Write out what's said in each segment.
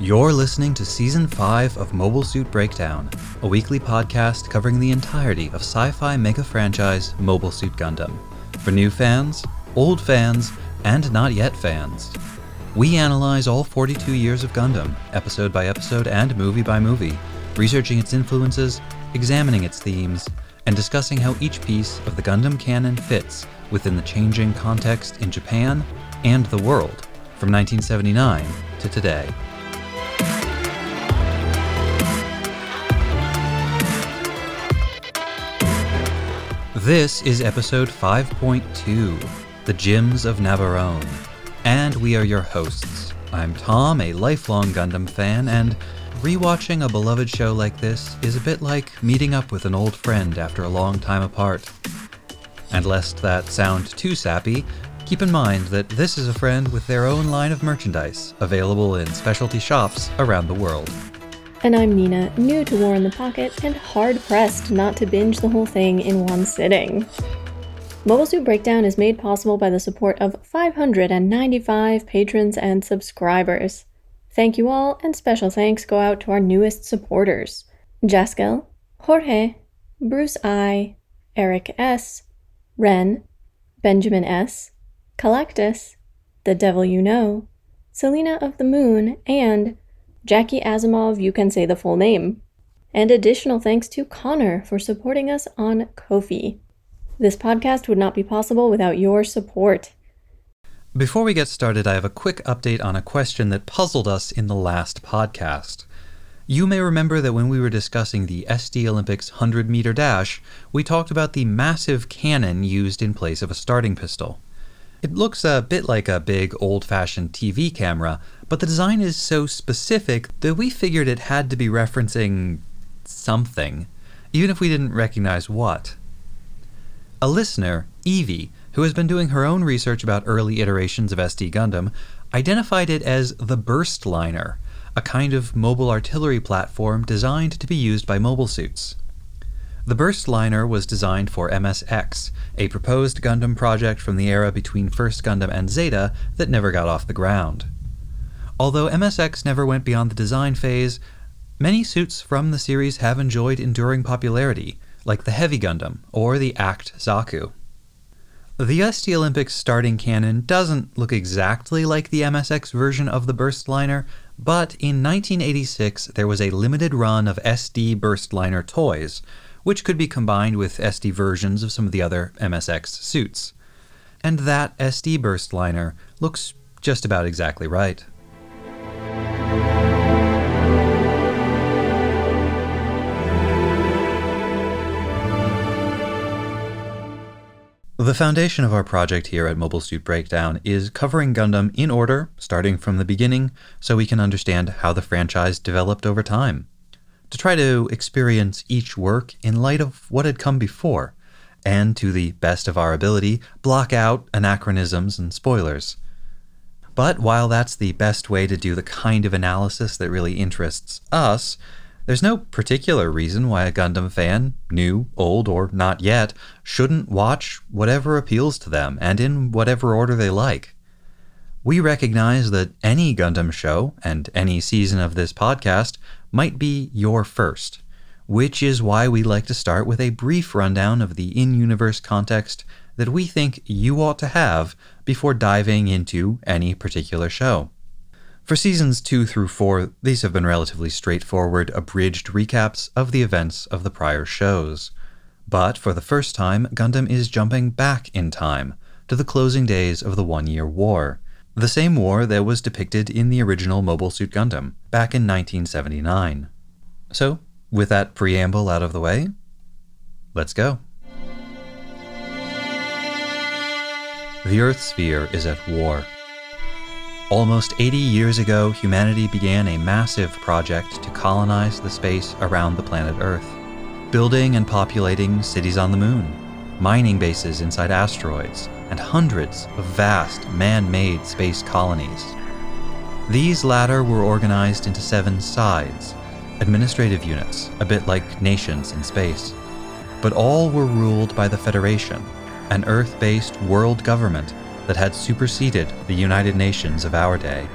You're listening to Season 5 of Mobile Suit Breakdown, a weekly podcast covering the entirety of sci fi mega franchise Mobile Suit Gundam. For new fans, old fans, and not yet fans. We analyze all 42 years of Gundam, episode by episode and movie by movie, researching its influences, examining its themes, and discussing how each piece of the Gundam canon fits within the changing context in Japan and the world from 1979 to today. This is episode 5.2 The Gems of Navarone. And we are your hosts. I'm Tom, a lifelong Gundam fan, and rewatching a beloved show like this is a bit like meeting up with an old friend after a long time apart. And lest that sound too sappy, keep in mind that this is a friend with their own line of merchandise available in specialty shops around the world. And I'm Nina, new to War in the Pocket and hard pressed not to binge the whole thing in one sitting. Mobile Suit Breakdown is made possible by the support of 595 patrons and subscribers. Thank you all, and special thanks go out to our newest supporters Jaskel, Jorge, Bruce I, Eric S, Ren, Benjamin S, Collectus, The Devil You Know, Selena of the Moon, and Jackie Asimov, you can say the full name. And additional thanks to Connor for supporting us on Ko-fi. This podcast would not be possible without your support. Before we get started, I have a quick update on a question that puzzled us in the last podcast. You may remember that when we were discussing the SD Olympics 100 meter dash, we talked about the massive cannon used in place of a starting pistol. It looks a bit like a big old fashioned TV camera, but the design is so specific that we figured it had to be referencing something, even if we didn't recognize what. A listener, Evie, who has been doing her own research about early iterations of SD Gundam, identified it as the Burst Liner, a kind of mobile artillery platform designed to be used by mobile suits. The burst liner was designed for MSX, a proposed Gundam project from the era between First Gundam and Zeta that never got off the ground. Although MSX never went beyond the design phase, many suits from the series have enjoyed enduring popularity, like the Heavy Gundam or the Act Zaku. The SD Olympics starting cannon doesn't look exactly like the MSX version of the burst liner, but in 1986 there was a limited run of SD burst liner toys, which could be combined with SD versions of some of the other MSX suits. And that SD burst liner looks just about exactly right. The foundation of our project here at Mobile Suit Breakdown is covering Gundam in order, starting from the beginning, so we can understand how the franchise developed over time to try to experience each work in light of what had come before, and to the best of our ability, block out anachronisms and spoilers. But while that's the best way to do the kind of analysis that really interests us, there's no particular reason why a Gundam fan, new, old, or not yet, shouldn't watch whatever appeals to them and in whatever order they like. We recognize that any Gundam show and any season of this podcast might be your first, which is why we like to start with a brief rundown of the in universe context that we think you ought to have before diving into any particular show. For seasons 2 through 4, these have been relatively straightforward, abridged recaps of the events of the prior shows. But for the first time, Gundam is jumping back in time to the closing days of the One Year War, the same war that was depicted in the original Mobile Suit Gundam back in 1979. So, with that preamble out of the way, let's go. The Earth sphere is at war. Almost 80 years ago, humanity began a massive project to colonize the space around the planet Earth, building and populating cities on the moon, mining bases inside asteroids, and hundreds of vast man made space colonies. These latter were organized into seven sides, administrative units, a bit like nations in space. But all were ruled by the Federation, an Earth based world government that had superseded the United Nations of our day.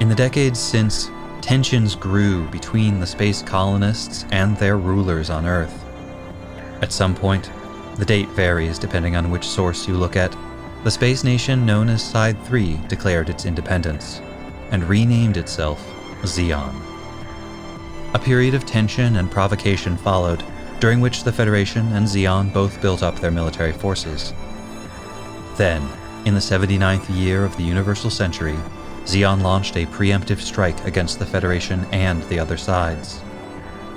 In the decades since, tensions grew between the space colonists and their rulers on Earth. At some point, the date varies depending on which source you look at, the space nation known as Side 3 declared its independence and renamed itself Zeon. A period of tension and provocation followed, during which the Federation and Zeon both built up their military forces. Then, in the 79th year of the Universal Century, Zeon launched a preemptive strike against the Federation and the other sides.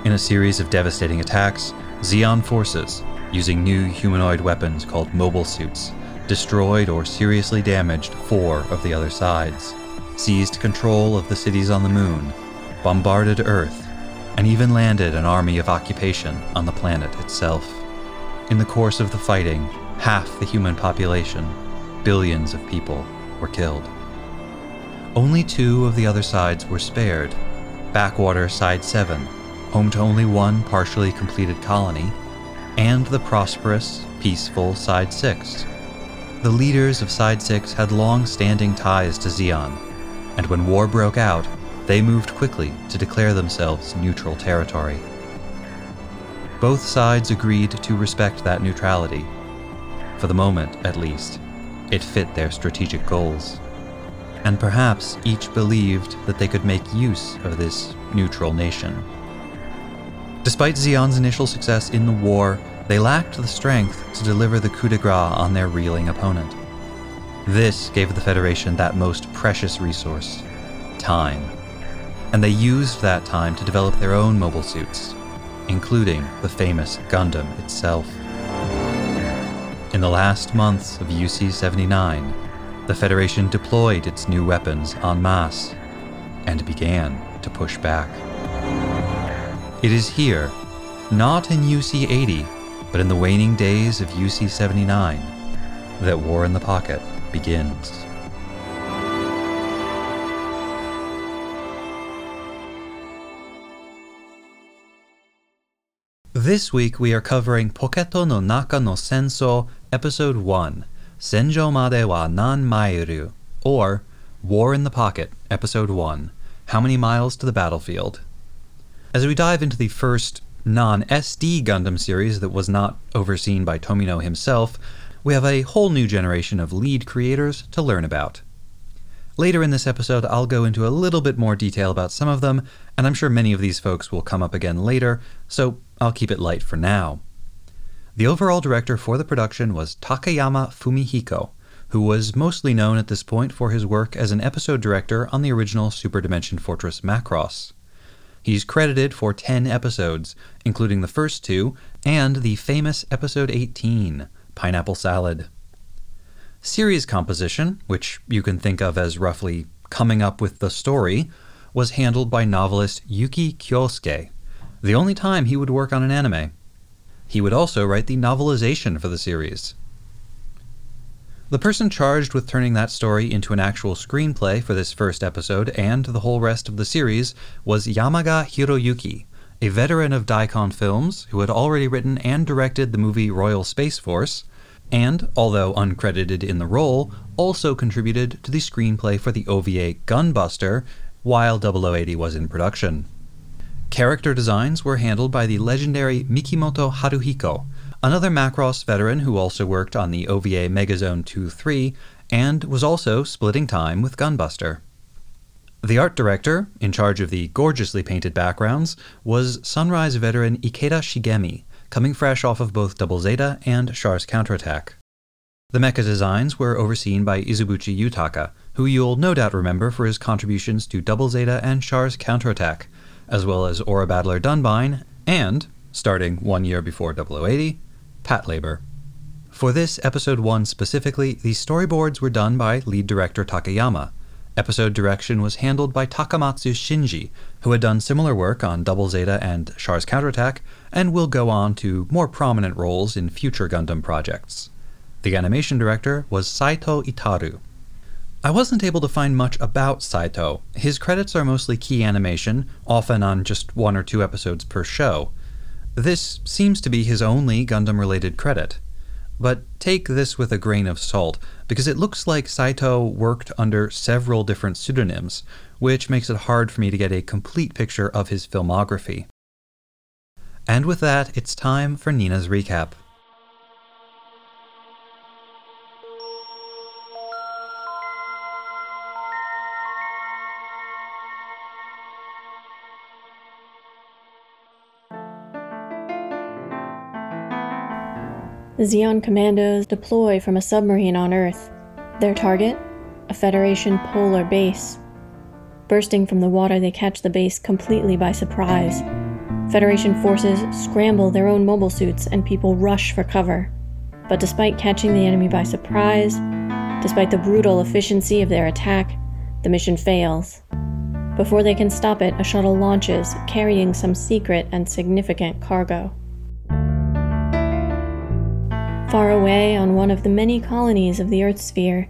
In a series of devastating attacks, Zeon forces, using new humanoid weapons called mobile suits, destroyed or seriously damaged four of the other sides, seized control of the cities on the moon, bombarded Earth, and even landed an army of occupation on the planet itself. In the course of the fighting, half the human population, billions of people, were killed. Only two of the other sides were spared Backwater Side 7, home to only one partially completed colony, and the prosperous, peaceful Side 6. The leaders of Side 6 had long standing ties to Zeon, and when war broke out, they moved quickly to declare themselves neutral territory. Both sides agreed to respect that neutrality. For the moment, at least, it fit their strategic goals. And perhaps each believed that they could make use of this neutral nation. Despite Zeon's initial success in the war, they lacked the strength to deliver the coup de grace on their reeling opponent. This gave the Federation that most precious resource time. And they used that time to develop their own mobile suits, including the famous Gundam itself. In the last months of UC 79, the Federation deployed its new weapons en masse and began to push back. It is here, not in UC 80, but in the waning days of UC 79, that War in the Pocket begins. This week we are covering Poketto no Naka no Senso, Episode 1, Senjo Made wa Nan Mairu, or War in the Pocket, Episode 1, How Many Miles to the Battlefield. As we dive into the first non SD Gundam series that was not overseen by Tomino himself, we have a whole new generation of lead creators to learn about. Later in this episode, I'll go into a little bit more detail about some of them, and I'm sure many of these folks will come up again later, so I'll keep it light for now. The overall director for the production was Takayama Fumihiko, who was mostly known at this point for his work as an episode director on the original Super Dimension Fortress Macross. He's credited for 10 episodes, including the first two and the famous episode 18, Pineapple Salad. Series composition, which you can think of as roughly coming up with the story, was handled by novelist Yuki Kyosuke, the only time he would work on an anime. He would also write the novelization for the series. The person charged with turning that story into an actual screenplay for this first episode and the whole rest of the series was Yamaga Hiroyuki, a veteran of Daicon Films who had already written and directed the movie Royal Space Force, and, although uncredited in the role, also contributed to the screenplay for the OVA Gunbuster while 0080 was in production. Character designs were handled by the legendary Mikimoto Haruhiko, another Macross veteran who also worked on the OVA Megazone 23 and was also splitting time with Gunbuster. The art director, in charge of the gorgeously painted backgrounds, was Sunrise veteran Ikeda Shigemi, coming fresh off of both Double Zeta and Char's Counterattack. The mecha designs were overseen by Izubuchi Yutaka, who you'll no doubt remember for his contributions to Double Zeta and Char's Counterattack, as well as Aura Battler Dunbine, and, starting one year before 0080, Patlabor. For this episode 1 specifically, the storyboards were done by lead director Takayama. Episode direction was handled by Takamatsu Shinji, who had done similar work on Double Zeta and Char's Counterattack, and will go on to more prominent roles in future Gundam projects. The animation director was Saito Itaru. I wasn't able to find much about Saito. His credits are mostly key animation, often on just one or two episodes per show. This seems to be his only Gundam related credit. But take this with a grain of salt, because it looks like Saito worked under several different pseudonyms, which makes it hard for me to get a complete picture of his filmography. And with that, it's time for Nina's recap. The Zeon commandos deploy from a submarine on Earth. Their target? A Federation polar base. Bursting from the water, they catch the base completely by surprise. Federation forces scramble their own mobile suits and people rush for cover. But despite catching the enemy by surprise, despite the brutal efficiency of their attack, the mission fails. Before they can stop it, a shuttle launches, carrying some secret and significant cargo. Far away on one of the many colonies of the Earth sphere,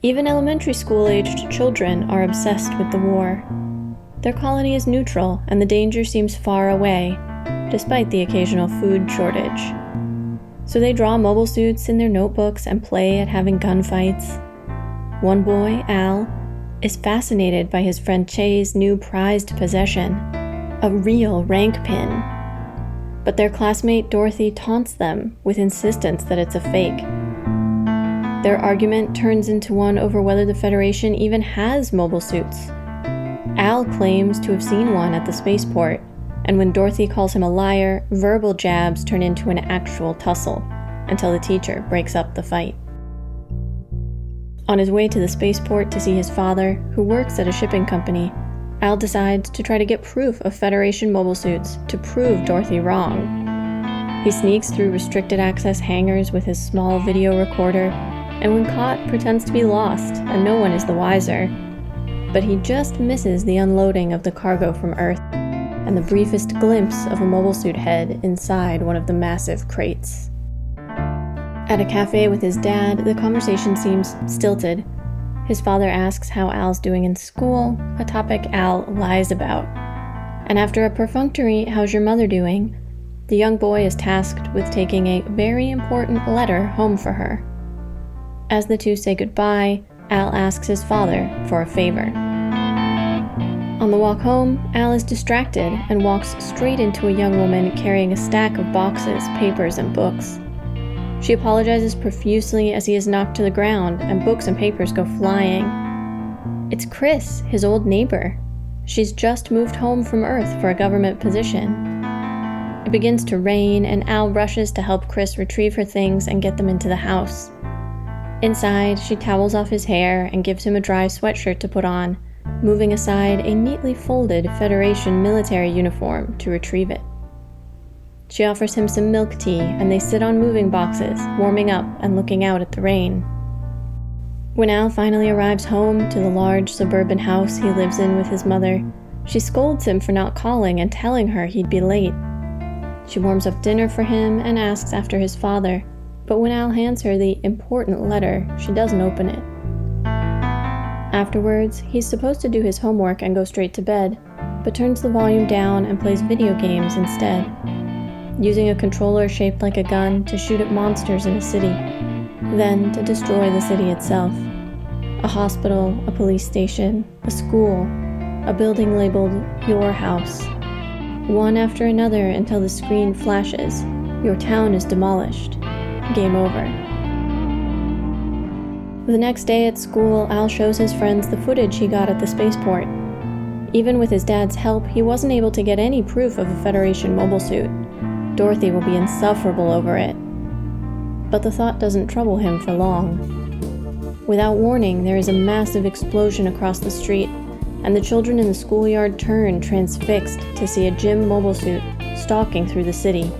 even elementary school aged children are obsessed with the war. Their colony is neutral, and the danger seems far away, despite the occasional food shortage. So they draw mobile suits in their notebooks and play at having gunfights. One boy, Al, is fascinated by his friend Che's new prized possession a real rank pin but their classmate Dorothy taunts them with insistence that it's a fake. Their argument turns into one over whether the Federation even has mobile suits. Al claims to have seen one at the spaceport, and when Dorothy calls him a liar, verbal jabs turn into an actual tussle until the teacher breaks up the fight. On his way to the spaceport to see his father, who works at a shipping company, Al decides to try to get proof of Federation mobile suits to prove Dorothy wrong. He sneaks through restricted access hangars with his small video recorder, and when caught, pretends to be lost, and no one is the wiser. But he just misses the unloading of the cargo from Earth and the briefest glimpse of a mobile suit head inside one of the massive crates. At a cafe with his dad, the conversation seems stilted his father asks how Al's doing in school, a topic Al lies about. And after a perfunctory, How's your mother doing? the young boy is tasked with taking a very important letter home for her. As the two say goodbye, Al asks his father for a favor. On the walk home, Al is distracted and walks straight into a young woman carrying a stack of boxes, papers, and books. She apologizes profusely as he is knocked to the ground and books and papers go flying. It's Chris, his old neighbor. She's just moved home from Earth for a government position. It begins to rain, and Al rushes to help Chris retrieve her things and get them into the house. Inside, she towels off his hair and gives him a dry sweatshirt to put on, moving aside a neatly folded Federation military uniform to retrieve it. She offers him some milk tea, and they sit on moving boxes, warming up and looking out at the rain. When Al finally arrives home to the large suburban house he lives in with his mother, she scolds him for not calling and telling her he'd be late. She warms up dinner for him and asks after his father, but when Al hands her the important letter, she doesn't open it. Afterwards, he's supposed to do his homework and go straight to bed, but turns the volume down and plays video games instead using a controller shaped like a gun to shoot at monsters in a city, then to destroy the city itself. A hospital, a police station, a school, a building labeled Your House. One after another until the screen flashes. Your town is demolished. Game over. The next day at school, Al shows his friends the footage he got at the spaceport. Even with his dad's help, he wasn't able to get any proof of a Federation mobile suit. Dorothy will be insufferable over it. But the thought doesn't trouble him for long. Without warning, there is a massive explosion across the street, and the children in the schoolyard turn transfixed to see a GM mobile suit stalking through the city.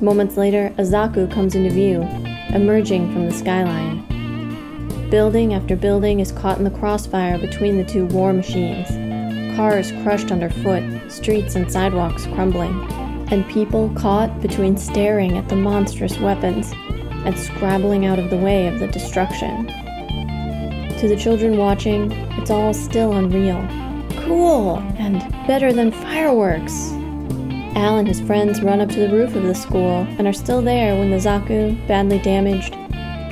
Moments later, a Zaku comes into view, emerging from the skyline. Building after building is caught in the crossfire between the two war machines. Cars crushed underfoot, streets and sidewalks crumbling and people caught between staring at the monstrous weapons and scrabbling out of the way of the destruction. To the children watching, it's all still unreal. Cool! And better than fireworks! Al and his friends run up to the roof of the school and are still there when the Zaku, badly damaged,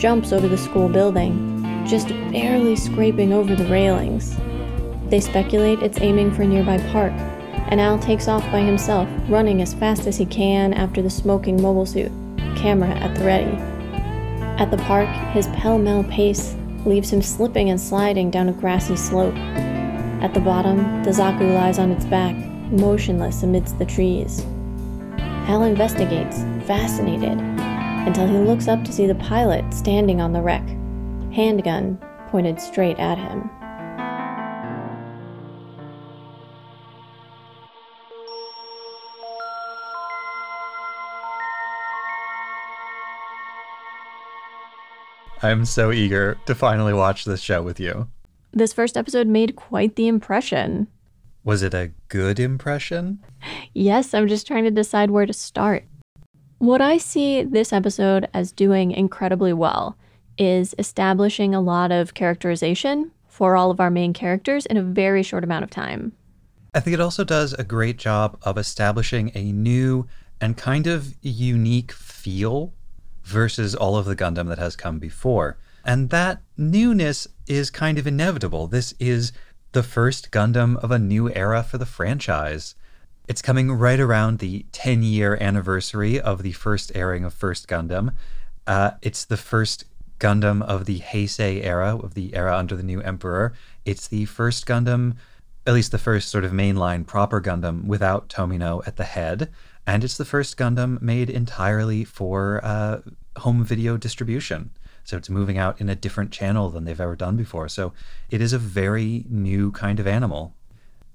jumps over the school building, just barely scraping over the railings. They speculate it's aiming for a nearby park, and Al takes off by himself, running as fast as he can after the smoking mobile suit, camera at the ready. At the park, his pell mell pace leaves him slipping and sliding down a grassy slope. At the bottom, the Zaku lies on its back, motionless amidst the trees. Al investigates, fascinated, until he looks up to see the pilot standing on the wreck, handgun pointed straight at him. I'm so eager to finally watch this show with you. This first episode made quite the impression. Was it a good impression? Yes, I'm just trying to decide where to start. What I see this episode as doing incredibly well is establishing a lot of characterization for all of our main characters in a very short amount of time. I think it also does a great job of establishing a new and kind of unique feel versus all of the Gundam that has come before. And that newness is kind of inevitable. This is the first Gundam of a new era for the franchise. It's coming right around the 10 year anniversary of the first airing of First Gundam. Uh, it's the first Gundam of the Heisei era, of the era under the new Emperor. It's the first Gundam, at least the first sort of mainline proper Gundam without Tomino at the head. And it's the first Gundam made entirely for uh, home video distribution. So it's moving out in a different channel than they've ever done before. So it is a very new kind of animal.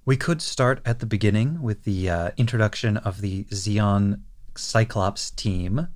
We could start at the beginning with the uh, introduction of the Zeon Cyclops team.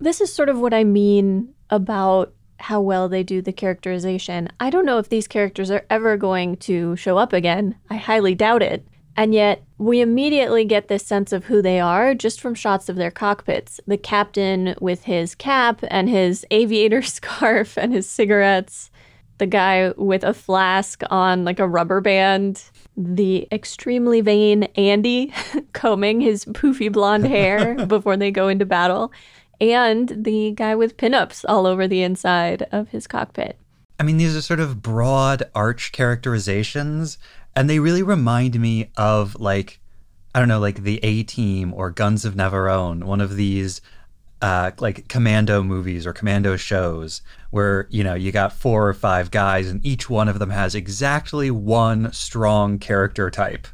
This is sort of what I mean about how well they do the characterization. I don't know if these characters are ever going to show up again. I highly doubt it. And yet, we immediately get this sense of who they are just from shots of their cockpits. The captain with his cap and his aviator scarf and his cigarettes, the guy with a flask on like a rubber band, the extremely vain Andy combing his poofy blonde hair before they go into battle, and the guy with pinups all over the inside of his cockpit. I mean, these are sort of broad arch characterizations and they really remind me of like I don't know, like the A Team or Guns of Navarone, one of these uh, like commando movies or commando shows where you know you got four or five guys and each one of them has exactly one strong character type.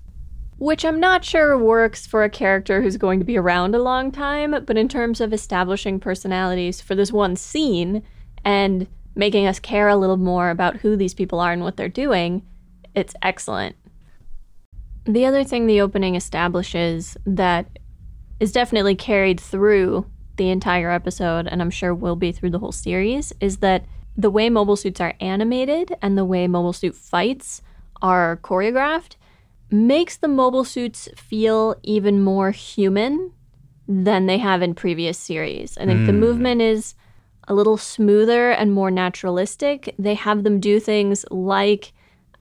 Which i'm not sure works for a character who's going to be around a long time but in terms of establishing personalities for this one scene and making us care a little more about who these people are and what they're doing it's excellent. The other thing the opening establishes that is definitely carried through the entire episode, and I'm sure will be through the whole series, is that the way mobile suits are animated and the way mobile suit fights are choreographed makes the mobile suits feel even more human than they have in previous series. I think mm. the hmm. movement is a little smoother and more naturalistic. They have them do things like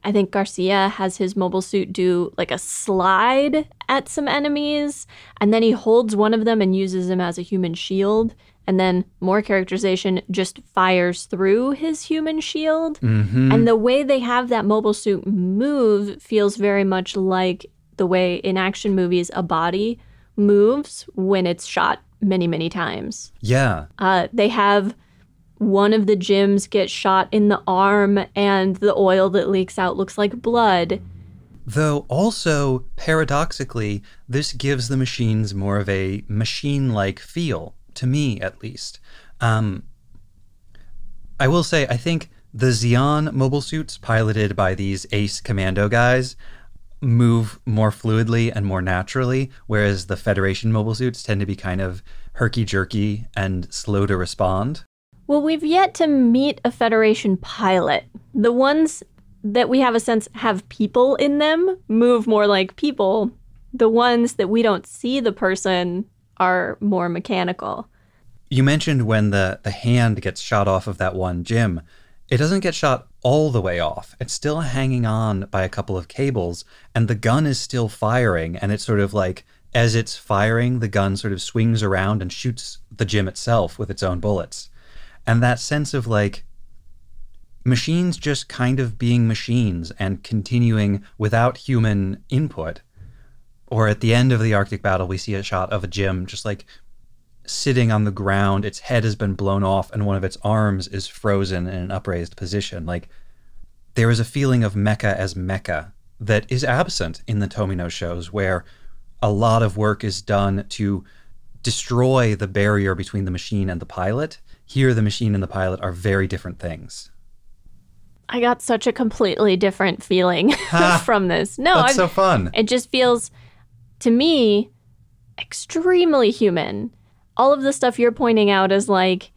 I think Garcia has his mobile suit do like a slide at some enemies, and then he holds one of them and uses him as a human shield. And then more characterization just fires through his human shield. Mm-hmm. And the way they have that mobile suit move feels very much like the way in action movies a body moves when it's shot many, many times. Yeah. Uh, they have one of the GMs gets shot in the arm and the oil that leaks out looks like blood. Though also, paradoxically, this gives the machines more of a machine like feel, to me at least. Um, I will say, I think the Zeon mobile suits piloted by these ace commando guys move more fluidly and more naturally, whereas the Federation mobile suits tend to be kind of herky jerky and slow to respond. Well, we've yet to meet a Federation pilot. The ones that we have a sense have people in them move more like people. The ones that we don't see the person are more mechanical. You mentioned when the, the hand gets shot off of that one GM. It doesn't get shot all the way off. It's still hanging on by a couple of cables, and the gun is still firing. And it's sort of like, as it's firing, the gun sort of swings around and shoots the GM itself with its own bullets and that sense of like machines just kind of being machines and continuing without human input. Or at the end of the Arctic battle, we see a shot of a GM just like sitting on the ground. Its head has been blown off, and one of its arms is frozen in an upraised position. Like there is a feeling of mecha as mecha that is absent in the Tomino shows, where a lot of work is done to destroy the barrier between the machine and the pilot. Here, the machine and the pilot are very different things. I got such a completely different feeling from this. No, That's I've, so fun. it just feels to me extremely human. All of the stuff you're pointing out is like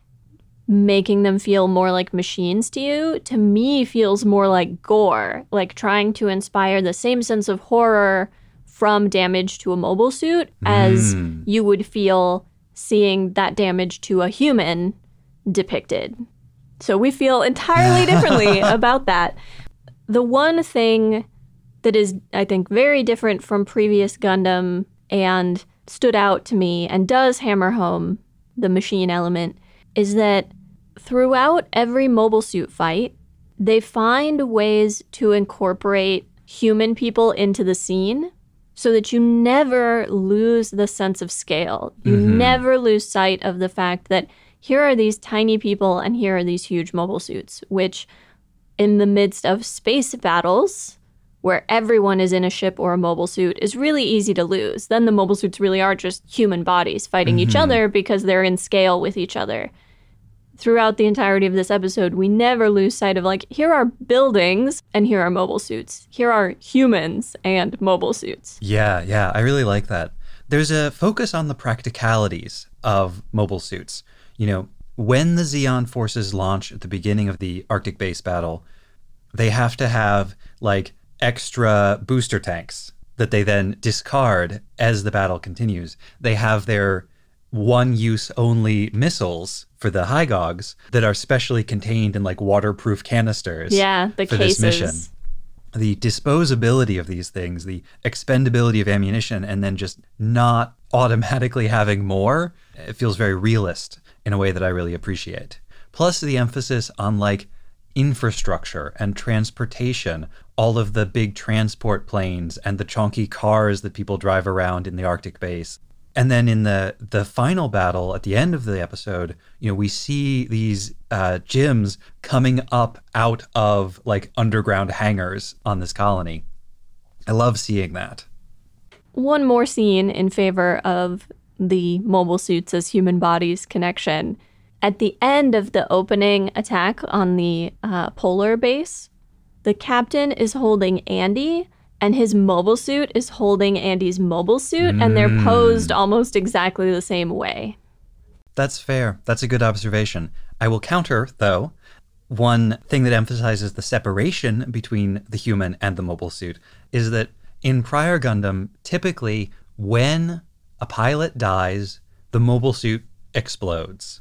making them feel more like machines to you, to me feels more like gore, like trying to inspire the same sense of horror from damage to a mobile suit as Mm. you would feel seeing that damage to a human depicted. So we feel entirely differently about that. The one thing that is, I think, very different from previous Gundam and stood out to me and does hammer home the machine element is that throughout every mobile suit fight, they find ways to incorporate human people into the scene so that you never lose the sense of scale. You mm-hmm. never lose sight of the fact that here are these tiny people and here are these huge mobile suits, which in the midst of space battles, where everyone is in a ship or a mobile suit, is really easy to lose. Then the mobile suits really are just human bodies fighting each mm-hmm. other because they're in scale with each other. Throughout the entirety of this episode, we never lose sight of like, here are buildings and here are mobile suits. Here are humans and mobile suits. Yeah, yeah, I really like that. There's a focus on the practicalities of mobile suits. You know, when the Zeon forces launch at the beginning of the Arctic base battle, they have to have like extra booster tanks that they then discard as the battle continues. They have their one use only missiles for the Hygogs that are specially contained in like waterproof canisters Yeah, the for cases. this mission the disposability of these things, the expendability of ammunition, and then just not automatically having more, it feels very realist in a way that I really appreciate. Plus, the emphasis on like infrastructure and transportation, all of the big transport planes and the chonky cars that people drive around in the Arctic base. And then in the the final battle at the end of the episode, you know, we see these uh, GMs coming up out of like underground hangars on this colony. I love seeing that. One more scene in favor of the mobile suits as human bodies connection. At the end of the opening attack on the uh, polar base, the captain is holding Andy, and his mobile suit is holding Andy's mobile suit, and they're posed almost exactly the same way. That's fair. That's a good observation. I will counter, though, one thing that emphasizes the separation between the human and the mobile suit is that in prior Gundam, typically when a pilot dies, the mobile suit explodes.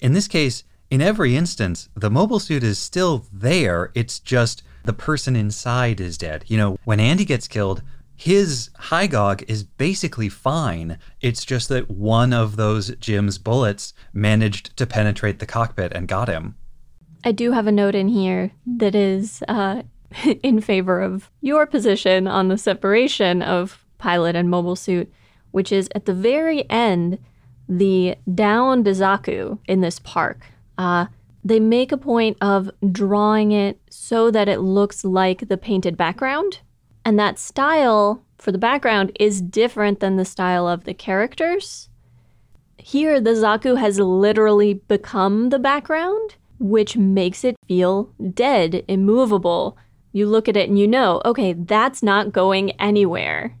In this case, in every instance, the mobile suit is still there. It's just the person inside is dead. You know, when Andy gets killed, his Hygog is basically fine. It's just that one of those GM's bullets managed to penetrate the cockpit and got him. I do have a note in here that is uh, in favor of your position on the separation of pilot and mobile suit, which is at the very end, the down Zaku in this park. Uh, they make a point of drawing it so that it looks like the painted background. And that style for the background is different than the style of the characters. Here, the Zaku has literally become the background, which makes it feel dead, immovable. You look at it and you know, okay, that's not going anywhere.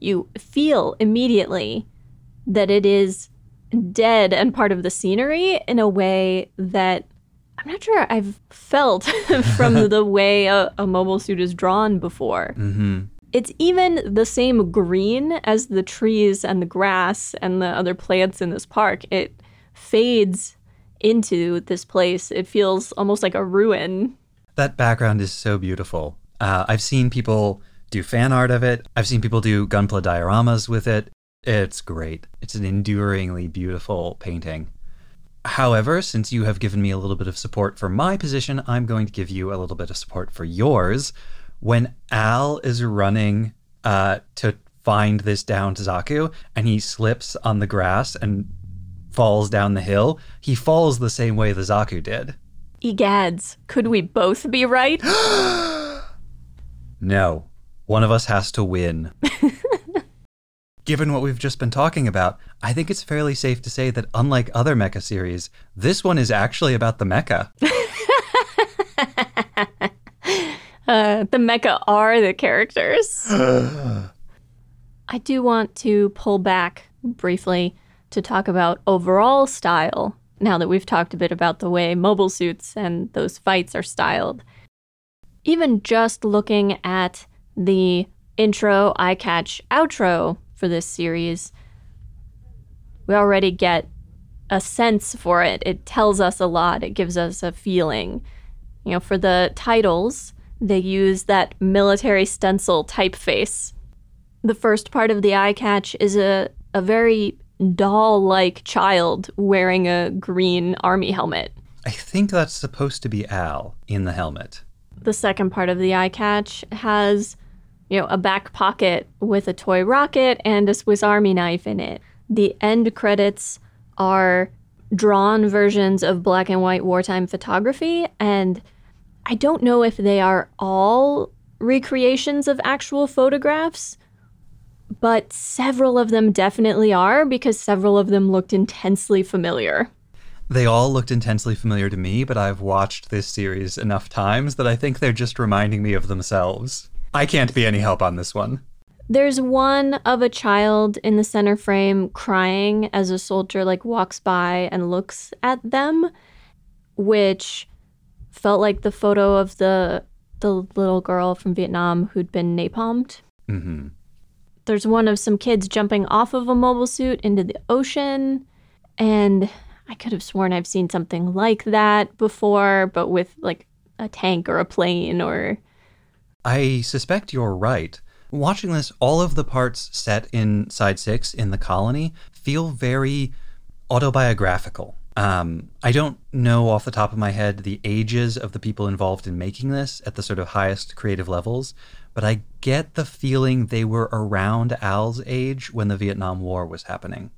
You feel immediately that it is dead and part of the scenery in a way that I'm not sure I've felt from the way a, a mobile suit is drawn before. Mm-hmm. It's even the same green as the trees and the grass and the other plants in this park. It fades into this place. It feels almost like a ruin. That background is so beautiful. Uh, I've seen people do fan art of it. I've seen people do gunpla dioramas with it. It's great. It's an enduringly beautiful painting. However, since you have given me a little bit of support for my position, I'm going to give you a little bit of support for yours. When Al is running uh, to find this downed Zaku and he slips on the grass and falls down the hill, he falls the same way the Zaku did. Egads, could we both be right? No, one of us has to win. Given what we've just been talking about, I think it's fairly safe to say that unlike other mecha series, this one is actually about the mecha. Uh, the mecha are the characters. I do want to pull back briefly to talk about overall style now that we've talked a bit about the way mobile suits and those fights are styled. Even just looking at the intro, eye catch, outro for this series, we already get a sense for it. It tells us a lot, it gives us a feeling. You know, for the titles, they use that military stencil typeface. The first part of the eye catch is a, a very doll like child wearing a green army helmet. I think that's supposed to be Al in the helmet. The second part of the eye catch has, you know, a back pocket with a toy rocket and a Swiss Army knife in it. The end credits are drawn versions of black and white wartime photography, and I don't know if they are all recreations of actual photographs, but several of them definitely are because several of them looked intensely familiar. They all looked intensely familiar to me, but I've watched this series enough times that I think they're just reminding me of themselves. I can't be any help on this one. There's one of a child in the center frame crying as a soldier like walks by and looks at them, which felt like the photo of the the little girl from Vietnam who'd been napalmed. hmm There's one of some kids jumping off of a mobile suit into the ocean, and I could have sworn I've seen something like that before, but with like a tank or a plane or I suspect you're right. Watching this, all of the parts set in Side 6 in the colony feel very autobiographical. Um, I don't know off the top of my head the ages of the people involved in making this at the sort of highest creative levels, but I get the feeling they were around Al's age when the Vietnam War was happening.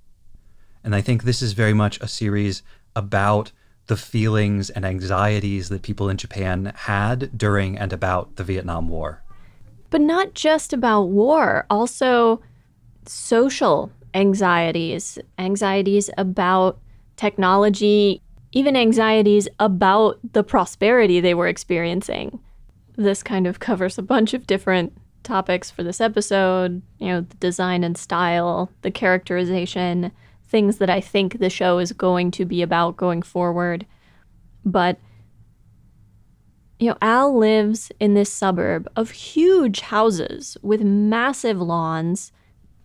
And I think this is very much a series about the feelings and anxieties that people in Japan had during and about the Vietnam War. but not just about war, also social anxieties, anxieties about technology, even anxieties about the prosperity they were experiencing. This kind of covers a bunch of different topics for this episode, you know, the design and style, the characterization, things that I think the show is going to be about going forward. But you know, Al lives in this suburb of huge houses with massive lawns,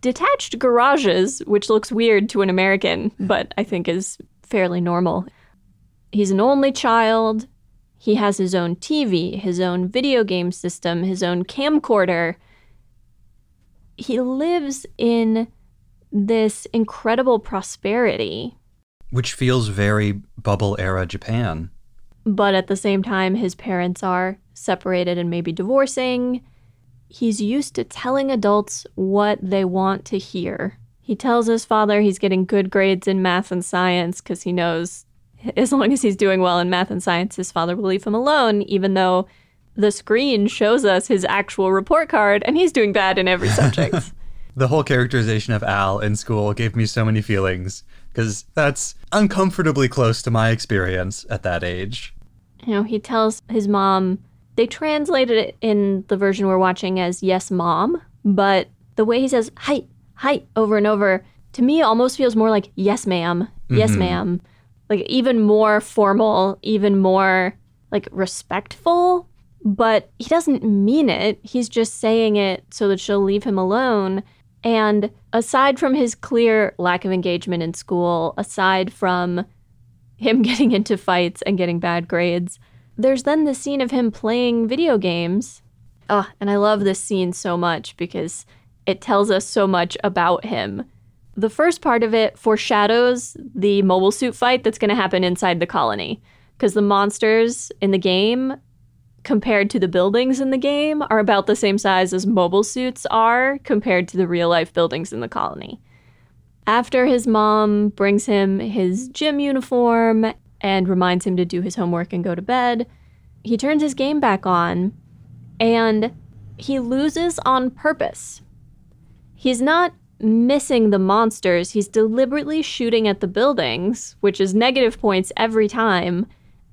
detached garages, which looks weird to an American, but I think is fairly normal. He's an only child. He has his own TV, his own video game system, his own camcorder. He lives in this incredible prosperity Which feels very bubble era Japan. but at the same time, his parents are separated and maybe divorcing. He's used to telling adults what they want to hear. He tells his father he's getting good grades in math and science because he knows as long as he's doing well in math and science, his father will leave him alone, even though the screen shows us his actual report card and he's doing bad in every subject. The whole characterization of Al in school gave me so many feelings because that's uncomfortably close to my experience at that age. you know, he tells his mom, they translated it in the version we're watching as yes, mom, but the way he says hi, hi over and over, to me almost feels more like yes, ma'am, yes, mm-hmm. ma'am. Like even more formal, even more like respectful, but he doesn't mean it. He's just saying it so that she'll leave him alone. And aside from his clear lack of engagement in school, aside from him getting into fights and getting bad grades. There's then the scene of him playing video games. Oh, and I love this scene so much because it tells us so much about him. the first part of it foreshadows the mobile suit fight that's going to happen inside the colony because the monsters in the game compared to the buildings in the game are about the same size as mobile suits are compared to the real life buildings in the colony. After his mom brings him his gym uniform and reminds him to do his homework and go to bed, he turns his game back on and he loses on purpose. He's not missing the monsters, he's deliberately shooting at the buildings, which is negative points every time,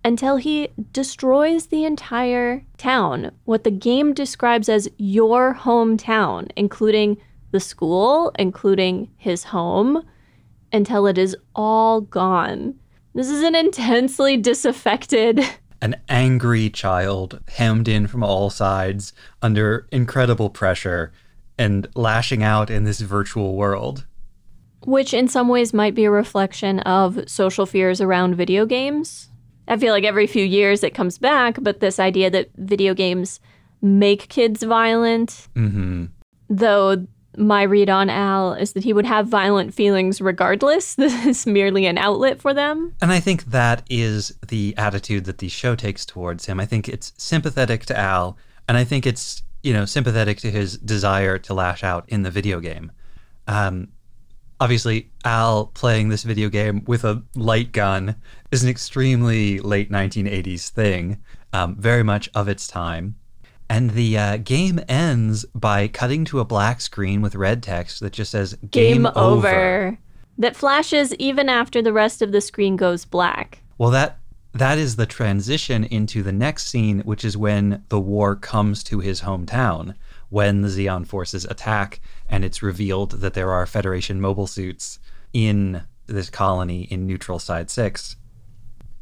until he destroys the entire town, what the game describes as your hometown, including the school, including his home, until it is all gone. This is an intensely disaffected. An angry child hemmed in from all sides under incredible pressure and lashing out in this virtual world. Which, in some ways, might be a reflection of social fears around video games. I feel like every few years it comes back, but this idea that video games make kids violent. Mm-hmm. Though my read on Al is that he would have violent feelings regardless. This is merely an outlet for them. And I think that is the attitude that the show takes towards him. I think it's sympathetic to Al, and I think it's, you know, sympathetic to his desire to lash out in the video game. Um, obviously, Al playing this video game with a light gun is an extremely late 1980s thing, um, very much of its time. And the uh, game ends by cutting to a black screen with red text that just says "Game, game over. over." That flashes even after the rest of the screen goes black. Well, that that is the transition into the next scene, which is when the war comes to his hometown, when the Zeon forces attack, and it's revealed that there are Federation mobile suits in this colony in Neutral Side 6.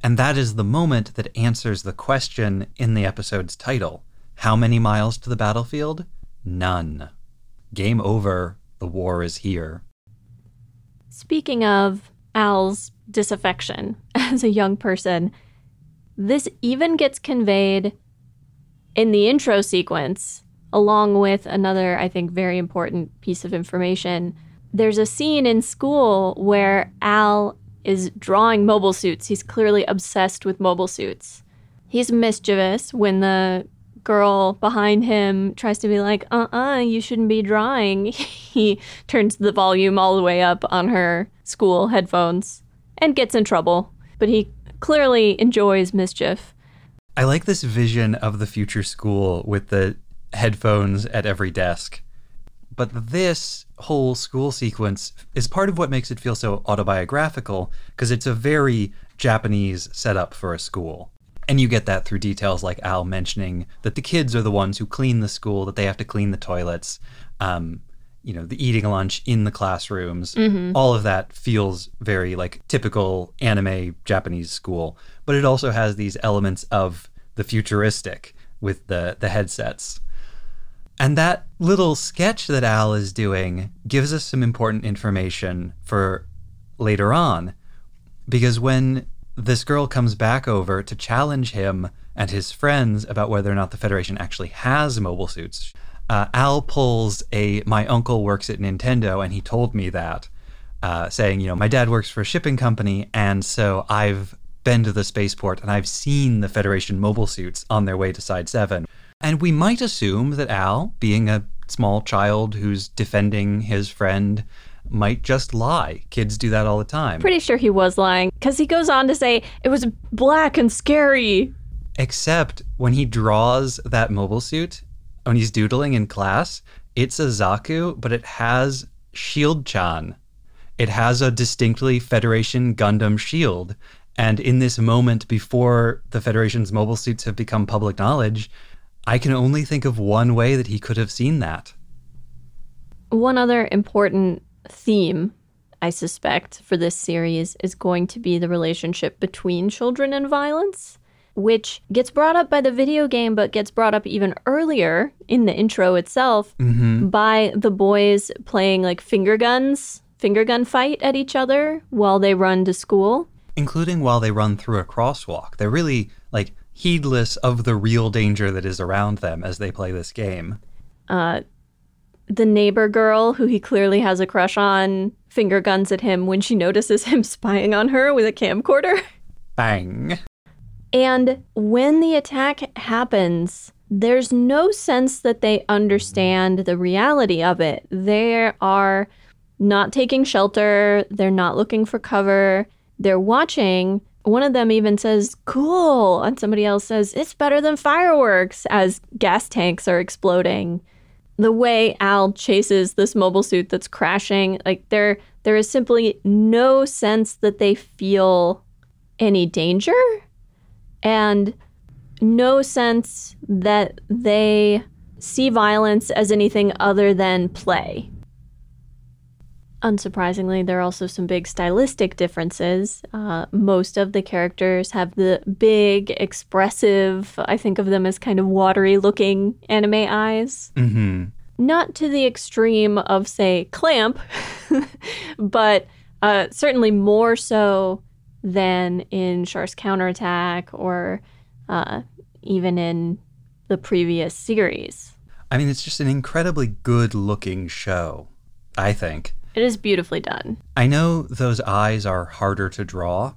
And that is the moment that answers the question in the episode's title how many miles to the battlefield? None. Game over. The war is here. Speaking of Al's disaffection as a young person, this even gets conveyed in the intro sequence, along with another, I think, very important piece of information. There's a scene in school where Al is drawing mobile suits. He's clearly obsessed with mobile suits. He's mischievous when the girl behind him tries to be like, uh uh-uh, uh you shouldn't be drawing. he turns the volume all the way up on her school headphones and gets in trouble. But he clearly enjoys mischief. I like this vision of the future school with the headphones at every desk. But this whole school sequence is part of what makes it feel so autobiographical because it's a very Japanese setup for a school. And you get that through details like Al mentioning that the kids are the ones who clean the school, that they have to clean the toilets, um, you know, the eating lunch in the classrooms. Mm-hmm. All of that feels very like typical anime Japanese school. But it also has these elements of the futuristic with the, the headsets. And that little sketch that Al is doing gives us some important information for later on. Because when this girl comes back over to challenge him and his friends about whether or not the Federation actually has mobile suits. Uh, Al pulls a my uncle works at Nintendo and he told me that, uh, saying, you know, my dad works for a shipping company and so I've been to the spaceport and I've seen the Federation mobile suits on their way to Side 7. And we might assume that Al, being a small child who's defending his friend, might just lie. Kids do that all the time. Pretty sure he was lying because he goes on to say it was black and scary. Except when he draws that mobile suit, when he's doodling in class, it's a Zaku, but it has Shield Chan. It has a distinctly Federation Gundam shield. And in this moment before the Federation's mobile suits have become public knowledge, I can only think of one way that he could have seen that. One other important theme, I suspect, for this series is going to be the relationship between children and violence, which gets brought up by the video game, but gets brought up even earlier in the intro itself mm-hmm. by the boys playing like finger guns, finger gun fight at each other while they run to school. Including while they run through a crosswalk. They're really like heedless of the real danger that is around them as they play this game. Uh, the neighbor girl who he clearly has a crush on finger guns at him when she notices him spying on her with a camcorder. Bang. And when the attack happens, there's no sense that they understand the reality of it. They are not taking shelter, they're not looking for cover, they're watching. One of them even says, cool, and somebody else says, it's better than fireworks as gas tanks are exploding. The way Al chases this mobile suit that's crashing, like there there is simply no sense that they feel any danger and no sense that they see violence as anything other than play. Unsurprisingly, there are also some big stylistic differences. Uh, most of the characters have the big, expressive, I think of them as kind of watery looking anime eyes. Mm-hmm. Not to the extreme of, say, Clamp, but uh, certainly more so than in Char's Counterattack or uh, even in the previous series. I mean, it's just an incredibly good looking show, I think. It is beautifully done. I know those eyes are harder to draw,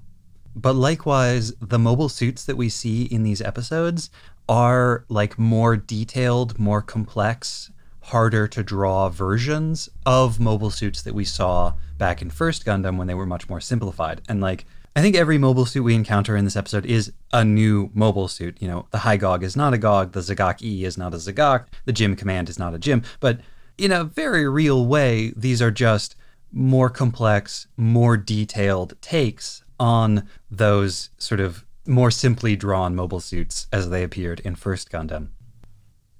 but likewise, the mobile suits that we see in these episodes are like more detailed, more complex, harder to draw versions of mobile suits that we saw back in First Gundam when they were much more simplified. And like, I think every mobile suit we encounter in this episode is a new mobile suit. You know, the High-Gog is not a Gog, the Z'Gok E is not a Z'Gok, the GM Command is not a GM, but in a very real way, these are just more complex, more detailed takes on those sort of more simply drawn mobile suits as they appeared in First Gundam.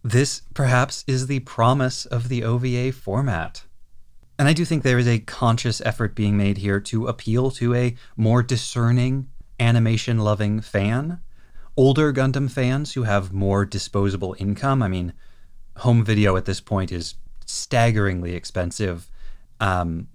This perhaps is the promise of the OVA format. And I do think there is a conscious effort being made here to appeal to a more discerning, animation loving fan. Older Gundam fans who have more disposable income. I mean, home video at this point is staggeringly expensive. Um,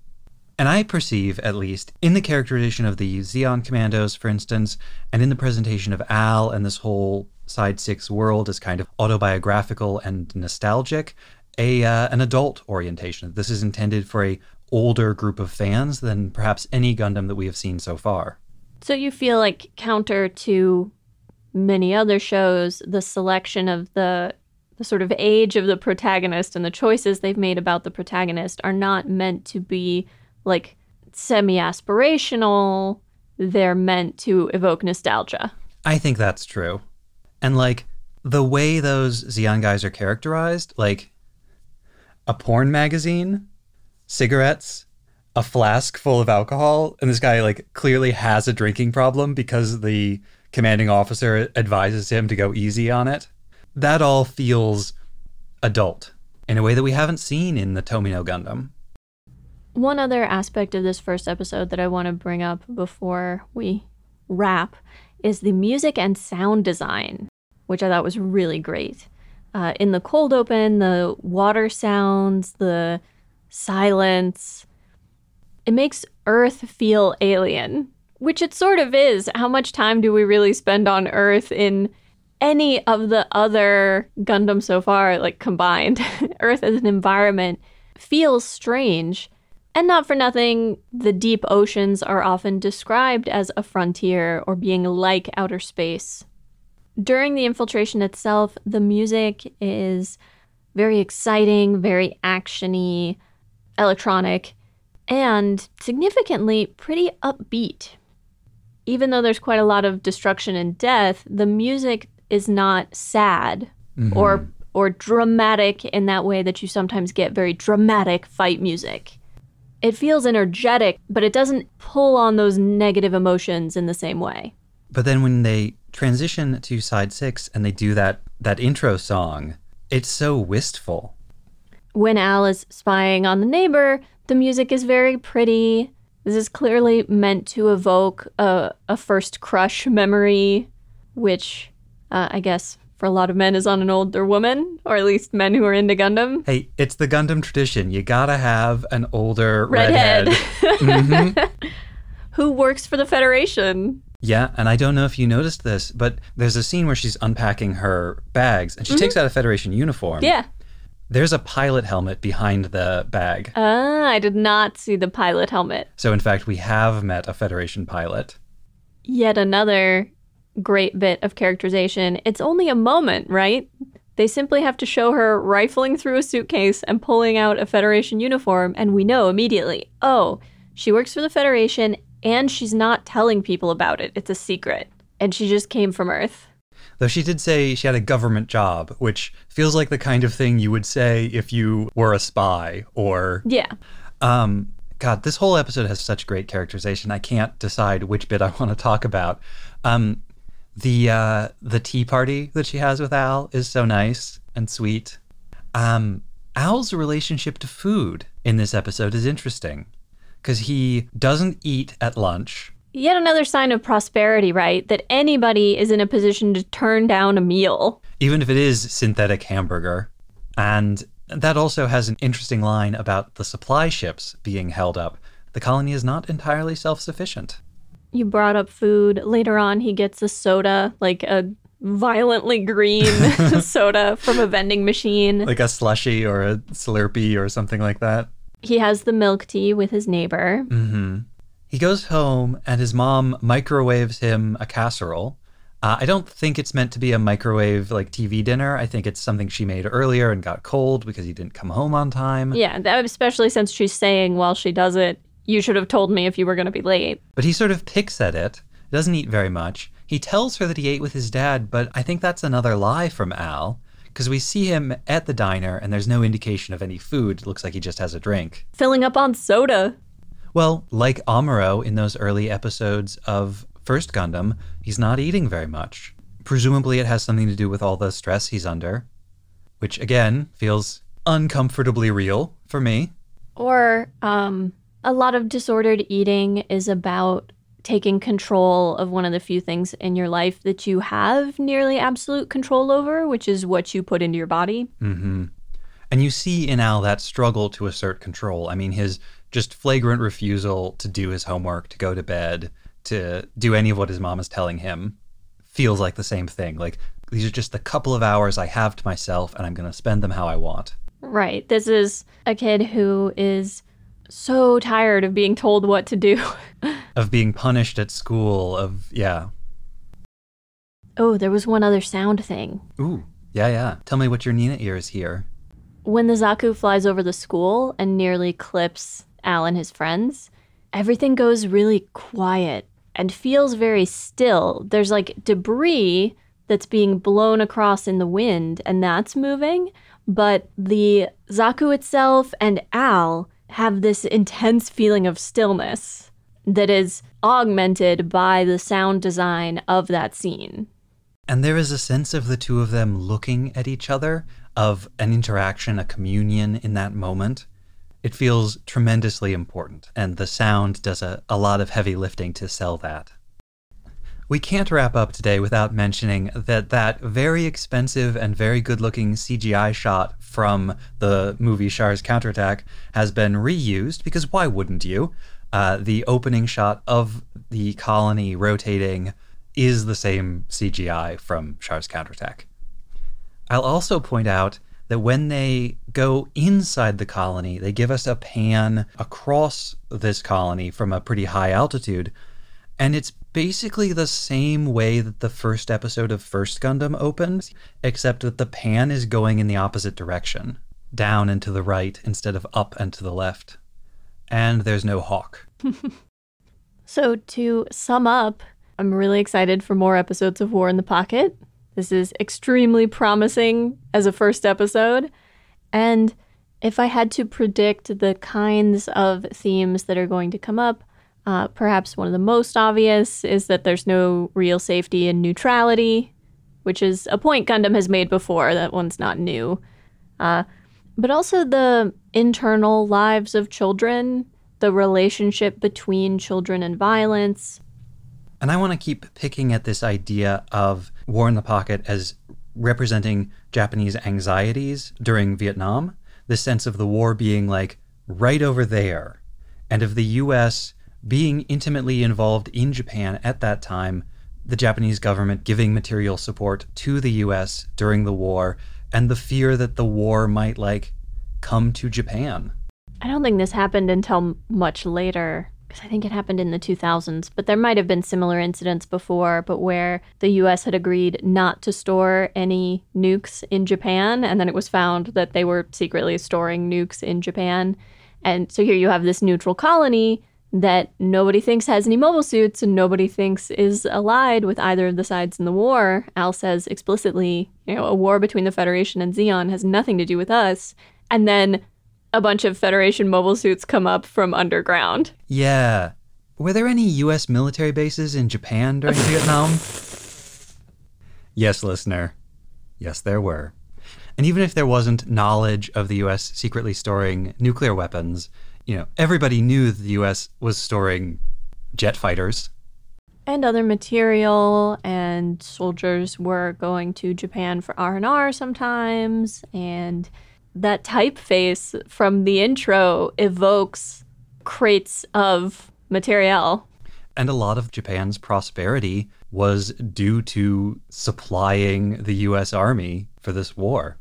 and I perceive, at least, in the characterization of the Zeon commandos, for instance, and in the presentation of Al and this whole Side 6 world as kind of autobiographical and nostalgic, a uh, an adult orientation. This is intended for a older group of fans than perhaps any Gundam that we have seen so far. So you feel like counter to many other shows, the selection of the the sort of age of the protagonist and the choices they've made about the protagonist are not meant to be like semi aspirational. They're meant to evoke nostalgia. I think that's true. And like the way those Zeon guys are characterized, like a porn magazine, cigarettes, a flask full of alcohol, and this guy like clearly has a drinking problem because the commanding officer advises him to go easy on it that all feels adult in a way that we haven't seen in the Tomino Gundam. One other aspect of this first episode that I want to bring up before we wrap is the music and sound design, which I thought was really great. Uh, in the cold open, the water sounds, the silence, it makes Earth feel alien, which it sort of is. How much time do we really spend on Earth in any of the other Gundam so far, like combined, Earth as an environment feels strange. And not for nothing, the deep oceans are often described as a frontier or being like outer space. During the infiltration itself, the music is very exciting, very actiony, electronic, and significantly pretty upbeat. Even though there's quite a lot of destruction and death, the music is not sad mm-hmm. or or dramatic in that way that you sometimes get very dramatic fight music. It feels energetic, but it doesn't pull on those negative emotions in the same way. But then when they transition to side 6 and they do that that intro song, it's so wistful. When Al is spying on the neighbor, the music is very pretty. This is clearly meant to evoke a, a first crush memory, which uh, I guess for a lot of men is on an older woman, or at least men who are into Gundam. Hey, it's the Gundam tradition. You gotta have an older redhead, redhead. mm-hmm. who works for the Federation. Yeah, and I don't know if you noticed this, but there's a scene where she's unpacking her bags and she mm-hmm. takes out a Federation uniform. Yeah. There's a pilot helmet behind the bag. Ah, I did not see the pilot helmet. So, in fact, we have met a Federation pilot. Yet another great bit of characterization. It's only a moment, right? They simply have to show her rifling through a suitcase and pulling out a Federation uniform, and we know immediately oh, she works for the Federation and she's not telling people about it. It's a secret. And she just came from Earth. Though she did say she had a government job, which feels like the kind of thing you would say if you were a spy or. Yeah. Um, God, this whole episode has such great characterization. I can't decide which bit I want to talk about. Um, the uh, the tea party that she has with Al is so nice and sweet. Um, Al's relationship to food in this episode is interesting because he doesn't eat at lunch. Yet another sign of prosperity, right? That anybody is in a position to turn down a meal. Even if it is synthetic hamburger. And that also has an interesting line about the supply ships being held up. The colony is not entirely self sufficient. You brought up food. Later on, he gets a soda, like a violently green soda from a vending machine. Like a slushy or a Slurpee or something like that. He has the milk tea with his neighbor. Mm-hmm. He goes home and his mom microwaves him a casserole. Uh, I don't think it's meant to be a microwave like TV dinner. I think it's something she made earlier and got cold because he didn't come home on time. Yeah, that, especially since she's saying while she does it, you should have told me if you were going to be late. But he sort of picks at it, doesn't eat very much. He tells her that he ate with his dad, but I think that's another lie from Al because we see him at the diner and there's no indication of any food. It looks like he just has a drink. Filling up on soda. Well, like Amuro in those early episodes of First Gundam, he's not eating very much. Presumably, it has something to do with all the stress he's under, which again feels uncomfortably real for me. Or um, a lot of disordered eating is about taking control of one of the few things in your life that you have nearly absolute control over, which is what you put into your body. Mm-hmm. And you see in Al that struggle to assert control. I mean, his just flagrant refusal to do his homework, to go to bed, to do any of what his mom is telling him feels like the same thing. Like, these are just the couple of hours I have to myself, and I'm going to spend them how I want. Right. This is a kid who is so tired of being told what to do, of being punished at school, of, yeah. Oh, there was one other sound thing. Ooh, yeah, yeah. Tell me what your Nina ears hear. When the Zaku flies over the school and nearly clips Al and his friends, everything goes really quiet and feels very still. There's like debris that's being blown across in the wind, and that's moving. But the Zaku itself and Al have this intense feeling of stillness that is augmented by the sound design of that scene. And there is a sense of the two of them looking at each other, of an interaction, a communion in that moment. It feels tremendously important, and the sound does a, a lot of heavy lifting to sell that. We can't wrap up today without mentioning that that very expensive and very good looking CGI shot from the movie Char's Counterattack has been reused, because why wouldn't you? Uh, the opening shot of the colony rotating is the same CGI from Char's Counterattack. I'll also point out that when they go inside the colony, they give us a pan across this colony from a pretty high altitude. And it's basically the same way that the first episode of First Gundam opens, except that the pan is going in the opposite direction, down and to the right instead of up and to the left. And there's no hawk. so, to sum up, I'm really excited for more episodes of War in the Pocket. This is extremely promising as a first episode. And if I had to predict the kinds of themes that are going to come up, uh, perhaps one of the most obvious is that there's no real safety and neutrality, which is a point Gundam has made before. That one's not new. Uh, but also the internal lives of children, the relationship between children and violence, and I want to keep picking at this idea of War in the Pocket as representing Japanese anxieties during Vietnam, the sense of the war being like right over there, and of the US being intimately involved in Japan at that time, the Japanese government giving material support to the US during the war, and the fear that the war might like come to Japan. I don't think this happened until much later because I think it happened in the 2000s, but there might have been similar incidents before, but where the US had agreed not to store any nukes in Japan, and then it was found that they were secretly storing nukes in Japan. And so here you have this neutral colony that nobody thinks has any mobile suits and nobody thinks is allied with either of the sides in the war. Al says explicitly, you know, a war between the Federation and Zeon has nothing to do with us. And then a bunch of Federation mobile suits come up from underground. Yeah. Were there any US military bases in Japan during Vietnam? Yes, listener. Yes, there were. And even if there wasn't knowledge of the US secretly storing nuclear weapons, you know, everybody knew the US was storing jet fighters. And other material, and soldiers were going to Japan for R&R sometimes, and that typeface from the intro evokes crates of material. And a lot of Japan's prosperity was due to supplying the US Army for this war.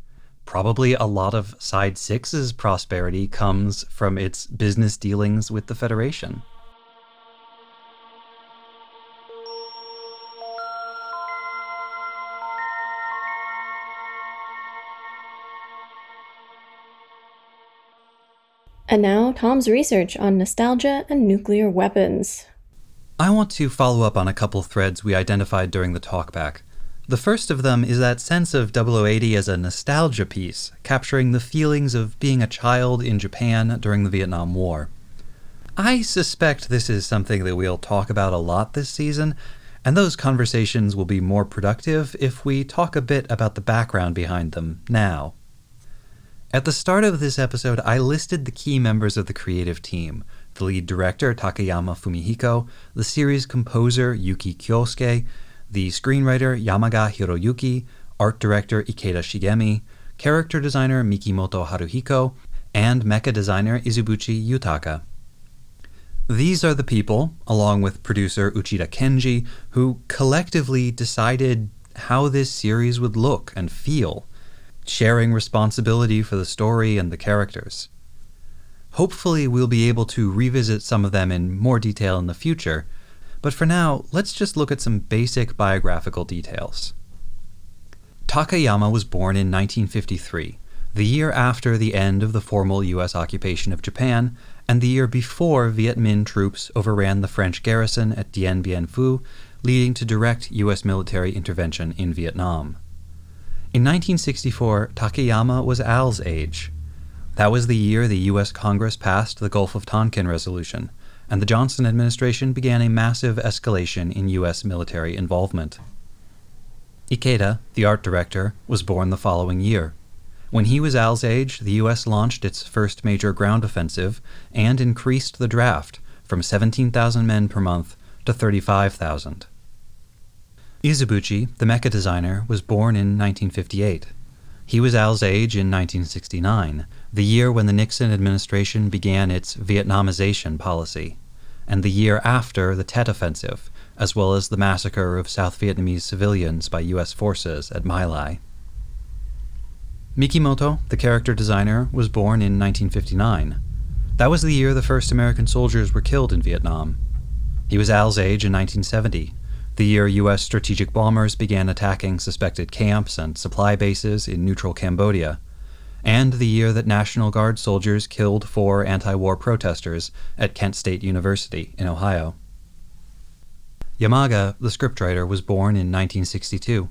Probably a lot of Side 6's prosperity comes from its business dealings with the Federation. And now, Tom's research on nostalgia and nuclear weapons. I want to follow up on a couple threads we identified during the talkback. The first of them is that sense of 0080 as a nostalgia piece, capturing the feelings of being a child in Japan during the Vietnam War. I suspect this is something that we'll talk about a lot this season, and those conversations will be more productive if we talk a bit about the background behind them now. At the start of this episode, I listed the key members of the creative team the lead director, Takayama Fumihiko, the series composer, Yuki Kyosuke, the screenwriter, Yamaga Hiroyuki, art director, Ikeda Shigemi, character designer, Mikimoto Haruhiko, and mecha designer, Izubuchi Yutaka. These are the people, along with producer Uchida Kenji, who collectively decided how this series would look and feel sharing responsibility for the story and the characters. Hopefully, we'll be able to revisit some of them in more detail in the future, but for now, let's just look at some basic biographical details. Takayama was born in 1953, the year after the end of the formal U.S. occupation of Japan, and the year before Viet Minh troops overran the French garrison at Dien Bien Phu, leading to direct U.S. military intervention in Vietnam. In 1964, Takayama was Al's age. That was the year the U.S. Congress passed the Gulf of Tonkin Resolution, and the Johnson administration began a massive escalation in U.S. military involvement. Ikeda, the art director, was born the following year. When he was Al's age, the U.S. launched its first major ground offensive and increased the draft from 17,000 men per month to 35,000. Izubuchi, the mecha designer, was born in 1958. He was Al's age in 1969, the year when the Nixon administration began its Vietnamization policy, and the year after the Tet Offensive, as well as the massacre of South Vietnamese civilians by U.S. forces at My Lai. Mikimoto, the character designer, was born in 1959. That was the year the first American soldiers were killed in Vietnam. He was Al's age in 1970, the year U.S. strategic bombers began attacking suspected camps and supply bases in neutral Cambodia, and the year that National Guard soldiers killed four anti war protesters at Kent State University in Ohio. Yamaga, the scriptwriter, was born in 1962.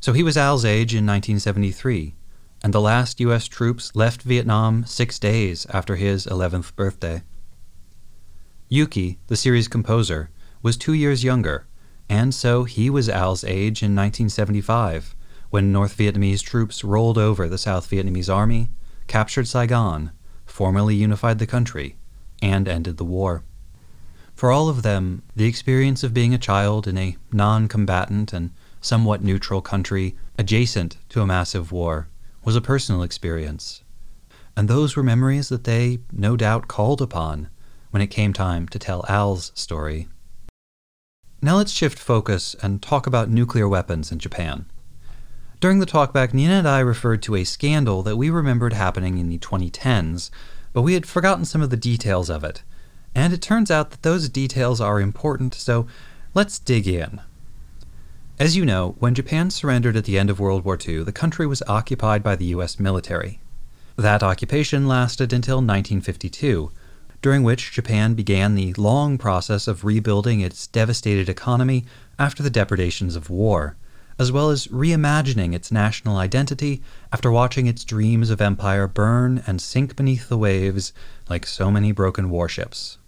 So he was Al's age in 1973, and the last U.S. troops left Vietnam six days after his 11th birthday. Yuki, the series composer, was two years younger and so he was Al's age in 1975, when North Vietnamese troops rolled over the South Vietnamese army, captured Saigon, formally unified the country, and ended the war. For all of them, the experience of being a child in a non combatant and somewhat neutral country adjacent to a massive war was a personal experience. And those were memories that they no doubt called upon when it came time to tell Al's story. Now let's shift focus and talk about nuclear weapons in Japan. During the talkback, Nina and I referred to a scandal that we remembered happening in the 2010s, but we had forgotten some of the details of it. And it turns out that those details are important, so let's dig in. As you know, when Japan surrendered at the end of World War II, the country was occupied by the US military. That occupation lasted until 1952, during which Japan began the long process of rebuilding its devastated economy after the depredations of war, as well as reimagining its national identity after watching its dreams of empire burn and sink beneath the waves like so many broken warships.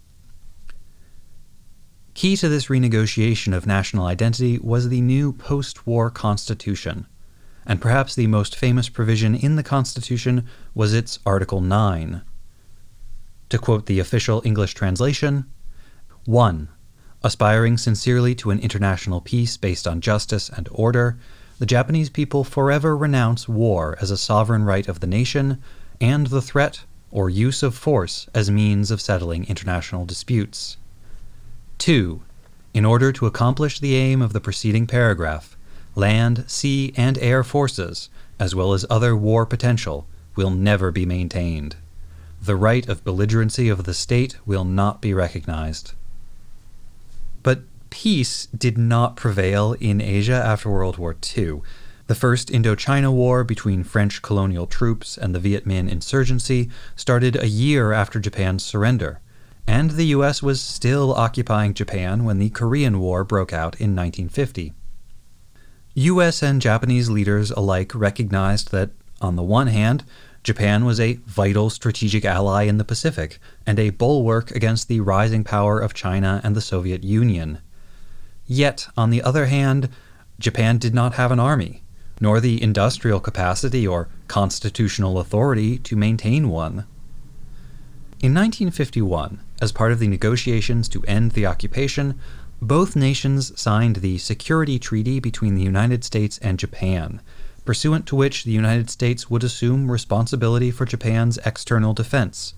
Key to this renegotiation of national identity was the new post war constitution, and perhaps the most famous provision in the Constitution was its Article 9. To quote the official English translation 1. Aspiring sincerely to an international peace based on justice and order, the Japanese people forever renounce war as a sovereign right of the nation and the threat or use of force as means of settling international disputes. 2. In order to accomplish the aim of the preceding paragraph, land, sea, and air forces, as well as other war potential, will never be maintained. The right of belligerency of the state will not be recognized. But peace did not prevail in Asia after World War II. The First Indochina War between French colonial troops and the Viet Minh insurgency started a year after Japan's surrender, and the US was still occupying Japan when the Korean War broke out in 1950. US and Japanese leaders alike recognized that, on the one hand, Japan was a vital strategic ally in the Pacific and a bulwark against the rising power of China and the Soviet Union. Yet, on the other hand, Japan did not have an army, nor the industrial capacity or constitutional authority to maintain one. In 1951, as part of the negotiations to end the occupation, both nations signed the Security Treaty between the United States and Japan, pursuant to which the United States would assume responsibility for Japan's external defense,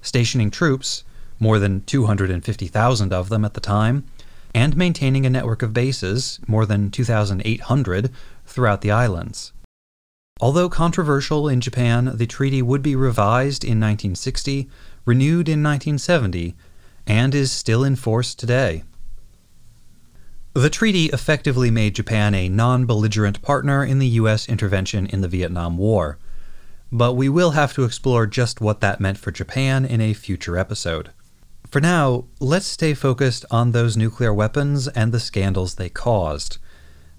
stationing troops, more than 250,000 of them at the time, and maintaining a network of bases, more than 2,800, throughout the islands. Although controversial in Japan, the treaty would be revised in 1960, renewed in 1970, and is still in force today. The treaty effectively made Japan a non belligerent partner in the U.S. intervention in the Vietnam War. But we will have to explore just what that meant for Japan in a future episode. For now, let's stay focused on those nuclear weapons and the scandals they caused.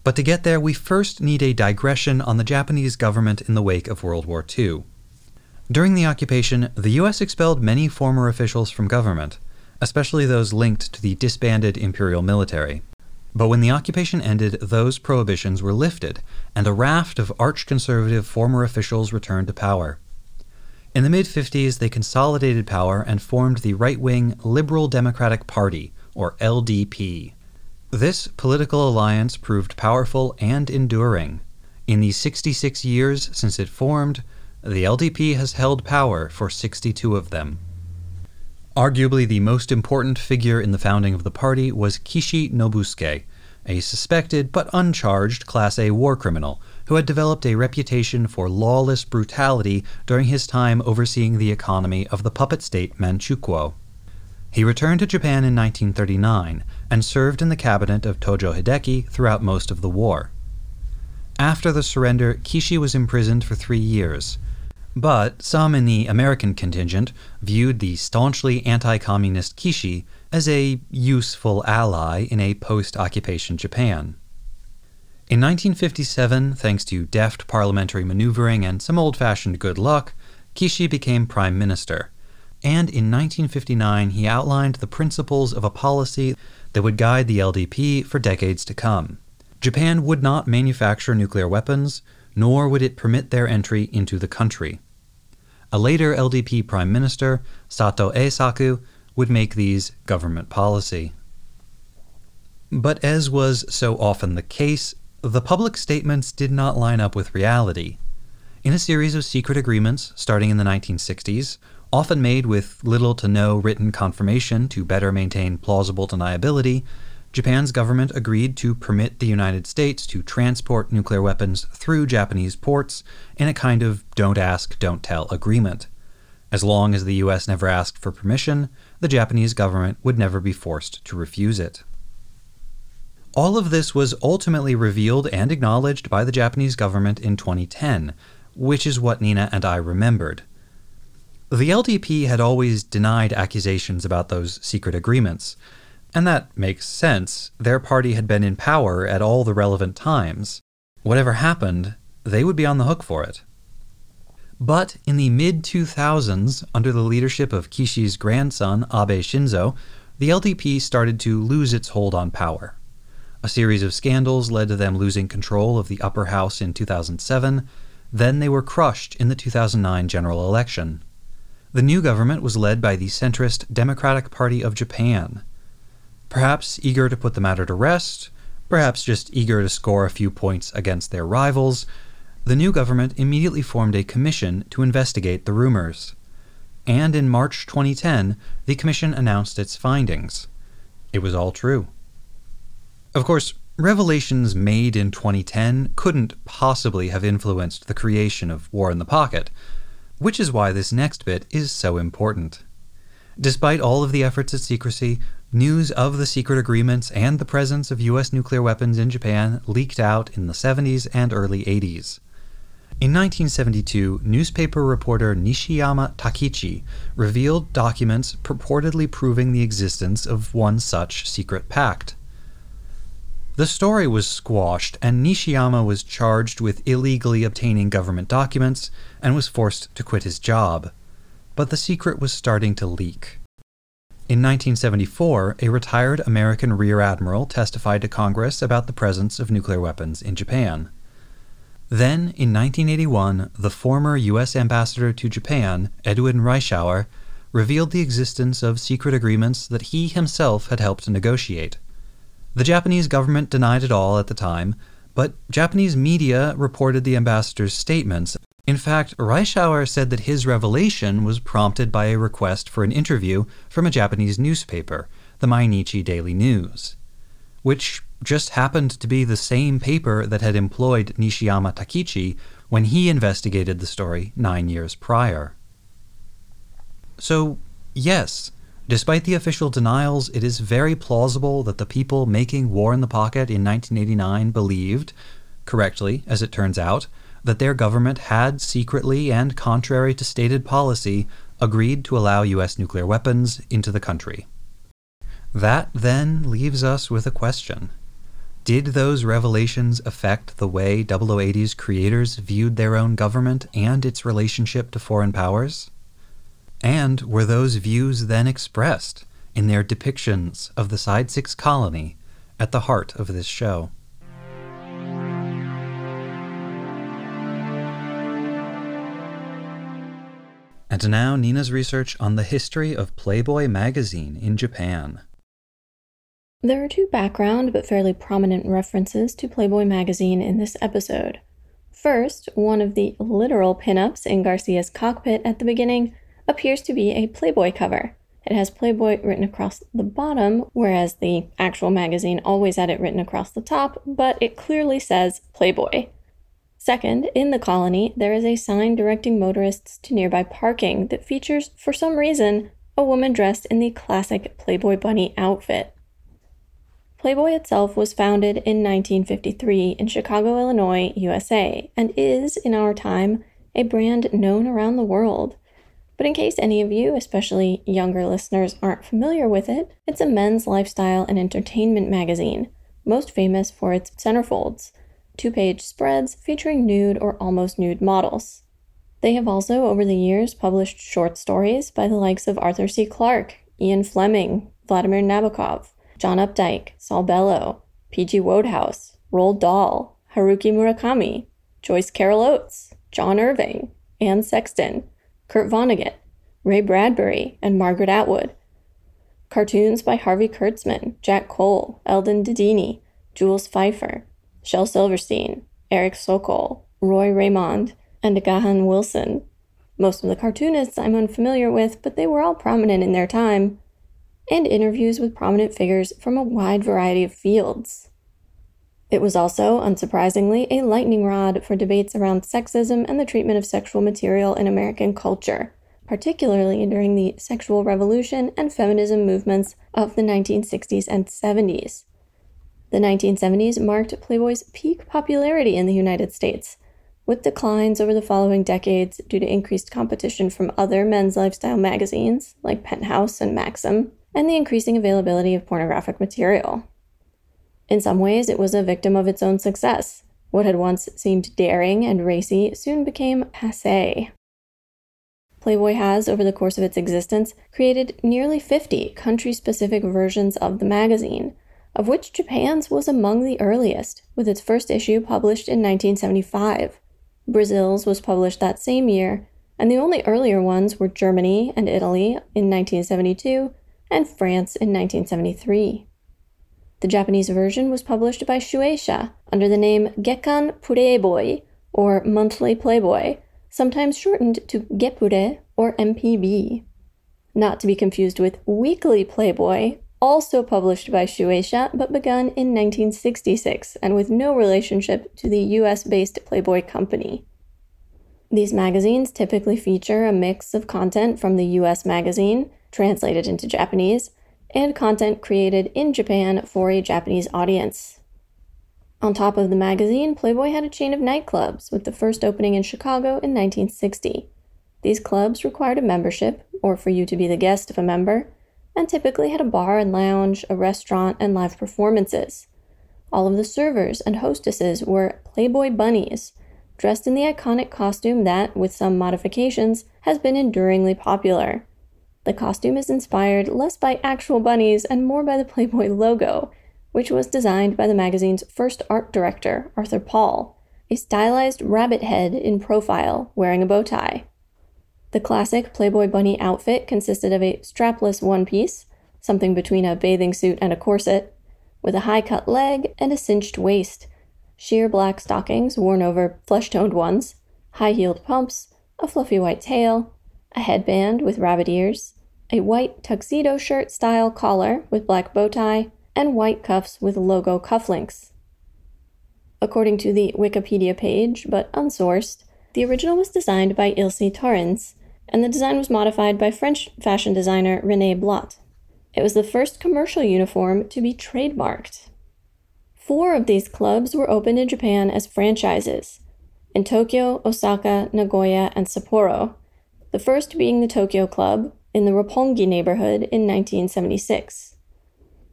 But to get there, we first need a digression on the Japanese government in the wake of World War II. During the occupation, the U.S. expelled many former officials from government, especially those linked to the disbanded imperial military. But when the occupation ended, those prohibitions were lifted, and a raft of arch conservative former officials returned to power. In the mid 50s, they consolidated power and formed the right wing Liberal Democratic Party, or LDP. This political alliance proved powerful and enduring. In the 66 years since it formed, the LDP has held power for 62 of them. Arguably the most important figure in the founding of the party was Kishi Nobusuke, a suspected but uncharged Class A war criminal who had developed a reputation for lawless brutality during his time overseeing the economy of the puppet state Manchukuo. He returned to Japan in 1939 and served in the cabinet of Tojo Hideki throughout most of the war. After the surrender, Kishi was imprisoned for three years, but some in the American contingent viewed the staunchly anti communist Kishi as a useful ally in a post occupation Japan. In 1957, thanks to deft parliamentary maneuvering and some old fashioned good luck, Kishi became prime minister. And in 1959, he outlined the principles of a policy that would guide the LDP for decades to come. Japan would not manufacture nuclear weapons, nor would it permit their entry into the country. A later LDP prime minister, Sato Eisaku, would make these government policy. But as was so often the case, the public statements did not line up with reality. In a series of secret agreements starting in the 1960s, often made with little to no written confirmation to better maintain plausible deniability, Japan's government agreed to permit the United States to transport nuclear weapons through Japanese ports in a kind of don't ask, don't tell agreement. As long as the US never asked for permission, the Japanese government would never be forced to refuse it. All of this was ultimately revealed and acknowledged by the Japanese government in 2010, which is what Nina and I remembered. The LDP had always denied accusations about those secret agreements, and that makes sense. Their party had been in power at all the relevant times. Whatever happened, they would be on the hook for it. But in the mid 2000s, under the leadership of Kishi's grandson, Abe Shinzo, the LDP started to lose its hold on power. A series of scandals led to them losing control of the upper house in 2007. Then they were crushed in the 2009 general election. The new government was led by the centrist Democratic Party of Japan. Perhaps eager to put the matter to rest, perhaps just eager to score a few points against their rivals, the new government immediately formed a commission to investigate the rumors. And in March 2010, the commission announced its findings. It was all true. Of course, revelations made in 2010 couldn't possibly have influenced the creation of War in the Pocket, which is why this next bit is so important. Despite all of the efforts at secrecy, news of the secret agreements and the presence of US nuclear weapons in Japan leaked out in the 70s and early 80s. In 1972, newspaper reporter Nishiyama Takichi revealed documents purportedly proving the existence of one such secret pact. The story was squashed, and Nishiyama was charged with illegally obtaining government documents and was forced to quit his job. But the secret was starting to leak. In 1974, a retired American Rear Admiral testified to Congress about the presence of nuclear weapons in Japan. Then, in 1981, the former U.S. ambassador to Japan, Edwin Reischauer, revealed the existence of secret agreements that he himself had helped negotiate. The Japanese government denied it all at the time, but Japanese media reported the ambassador's statements. In fact, Reischauer said that his revelation was prompted by a request for an interview from a Japanese newspaper, the Mainichi Daily News, which just happened to be the same paper that had employed Nishiyama Takichi when he investigated the story nine years prior. So, yes, Despite the official denials, it is very plausible that the people making War in the Pocket in 1989 believed, correctly as it turns out, that their government had secretly and contrary to stated policy agreed to allow U.S. nuclear weapons into the country. That then leaves us with a question. Did those revelations affect the way 0080's creators viewed their own government and its relationship to foreign powers? And were those views then expressed in their depictions of the Side 6 colony at the heart of this show? And now Nina's research on the history of Playboy magazine in Japan. There are two background but fairly prominent references to Playboy magazine in this episode. First, one of the literal pinups in Garcia's cockpit at the beginning appears to be a Playboy cover. It has Playboy written across the bottom, whereas the actual magazine always had it written across the top, but it clearly says Playboy. Second, in the colony, there is a sign directing motorists to nearby parking that features, for some reason, a woman dressed in the classic Playboy bunny outfit. Playboy itself was founded in 1953 in Chicago, Illinois, USA, and is, in our time, a brand known around the world. But in case any of you, especially younger listeners, aren't familiar with it, it's a men's lifestyle and entertainment magazine, most famous for its centerfolds, two page spreads featuring nude or almost nude models. They have also, over the years, published short stories by the likes of Arthur C. Clarke, Ian Fleming, Vladimir Nabokov, John Updike, Saul Bellow, P.G. Wodehouse, Roald Dahl, Haruki Murakami, Joyce Carol Oates, John Irving, Anne Sexton, Kurt Vonnegut, Ray Bradbury, and Margaret Atwood. Cartoons by Harvey Kurtzman, Jack Cole, Eldon Dedini, Jules Feiffer, Shel Silverstein, Erich Sokol, Roy Raymonde, and Gahan Wilson. Most of the cartoonists I'm unfamiliar with, but they were all prominent in their time. and interviews with prominent figures from a wide variety of fields. It was also, unsurprisingly, a lightning rod for debates around sexism and the treatment of sexual material in American culture, particularly during the sexual revolution and feminism movements of the 1960s and 70s. The 1970s marked Playboy's peak popularity in the United States, with declines over the following decades due to increased competition from other men's lifestyle magazines like Penthouse and Maxim, and the increasing availability of pornographic material. In some ways, it was a victim of its own success. What had once seemed daring and racy soon became passe. Playboy has, over the course of its existence, created nearly 50 country specific versions of the magazine, of which Japan's was among the earliest, with its first issue published in 1975. Brazil's was published that same year, and the only earlier ones were Germany and Italy in 1972 and France in 1973. The Japanese version was published by Shueisha under the name Gekkan Playboy, or Monthly Playboy, sometimes shortened to Gepure or MPB. Not to be confused with Weekly Playboy, also published by Shueisha but begun in 1966 and with no relationship to the US based Playboy company. These magazines typically feature a mix of content from the US magazine, translated into Japanese, and content created in Japan for a Japanese audience. On top of the magazine, Playboy had a chain of nightclubs, with the first opening in Chicago in 1960. These clubs required a membership, or for you to be the guest of a member, and typically had a bar and lounge, a restaurant, and live performances. All of the servers and hostesses were Playboy bunnies, dressed in the iconic costume that, with some modifications, has been enduringly popular. The costume is inspired less by actual bunnies and more by the Playboy logo, which was designed by the magazine's first art director, Arthur Paul, a stylized rabbit head in profile wearing a bow tie. The classic Playboy bunny outfit consisted of a strapless one piece, something between a bathing suit and a corset, with a high cut leg and a cinched waist, sheer black stockings worn over flesh toned ones, high heeled pumps, a fluffy white tail, a headband with rabbit ears, a white tuxedo shirt style collar with black bow tie, and white cuffs with logo cufflinks. According to the Wikipedia page, but unsourced, the original was designed by Ilse Taurins, and the design was modified by French fashion designer Rene Blot. It was the first commercial uniform to be trademarked. Four of these clubs were opened in Japan as franchises in Tokyo, Osaka, Nagoya, and Sapporo, the first being the Tokyo Club in the Roppongi neighborhood in 1976.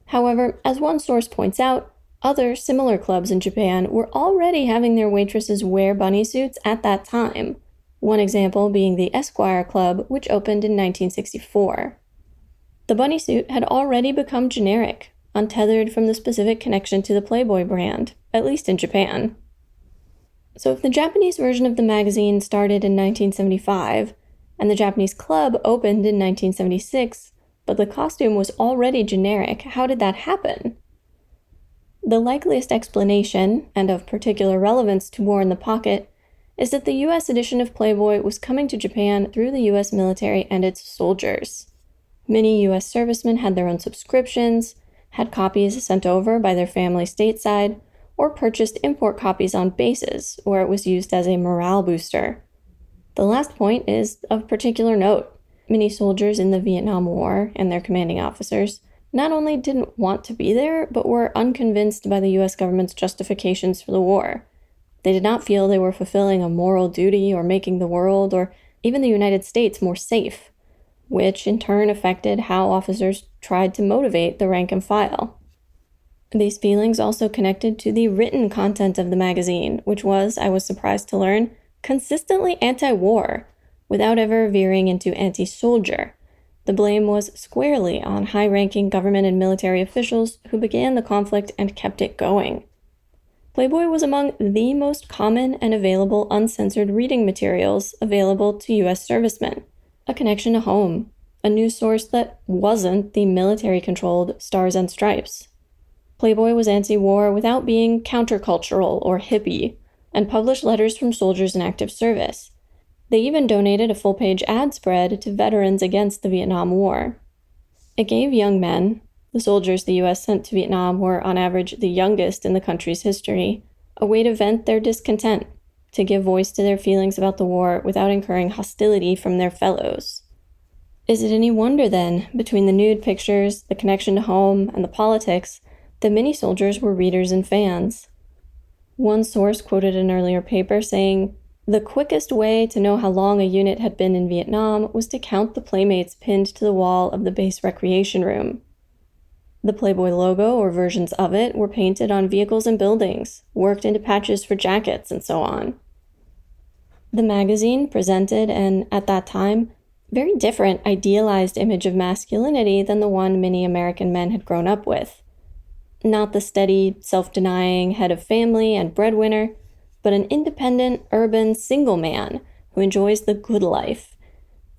However, as one source points out, other similar clubs in Japan were already having their waitresses wear bunny suits at that time, one example being the Esquire Club, which opened in 1964. The bunny suit had already become generic, untethered from the specific connection to the Playboy brand, at least in Japan. So, if the Japanese version of the magazine started in 1975 and the Japanese club opened in 1976, but the costume was already generic. How did that happen? The likeliest explanation, and of particular relevance to War in the Pocket, is that the US edition of Playboy was coming to Japan through the US military and its soldiers. Many US servicemen had their own subscriptions, had copies sent over by their family stateside, or purchased import copies on bases, where it was used as a morale booster. The last point is of particular note. Many soldiers in the Vietnam War and their commanding officers not only didn't want to be there, but were unconvinced by the US government's justifications for the war. They did not feel they were fulfilling a moral duty or making the world or even the United States more safe, which in turn affected how officers tried to motivate the rank and file. These feelings also connected to the written content of the magazine, which was, I was surprised to learn, consistently anti war without ever veering into anti soldier. The blame was squarely on high ranking government and military officials who began the conflict and kept it going. Playboy was among the most common and available uncensored reading materials available to U.S. servicemen, a connection to home, a news source that wasn't the military controlled Stars and Stripes. Playboy was anti war without being countercultural or hippie, and published letters from soldiers in active service, they even donated a full page ad spread to veterans against the Vietnam War. It gave young men, the soldiers the US sent to Vietnam were on average the youngest in the country's history, a way to vent their discontent, to give voice to their feelings about the war without incurring hostility from their fellows. Is it any wonder then, between the nude pictures, the connection to home, and the politics, that many soldiers were readers and fans? One source quoted an earlier paper saying, The quickest way to know how long a unit had been in Vietnam was to count the playmates pinned to the wall of the base recreation room. The Playboy logo or versions of it were painted on vehicles and buildings, worked into patches for jackets, and so on. The magazine presented an, at that time, very different idealized image of masculinity than the one many American men had grown up with. Not the steady, self denying head of family and breadwinner, but an independent, urban, single man who enjoys the good life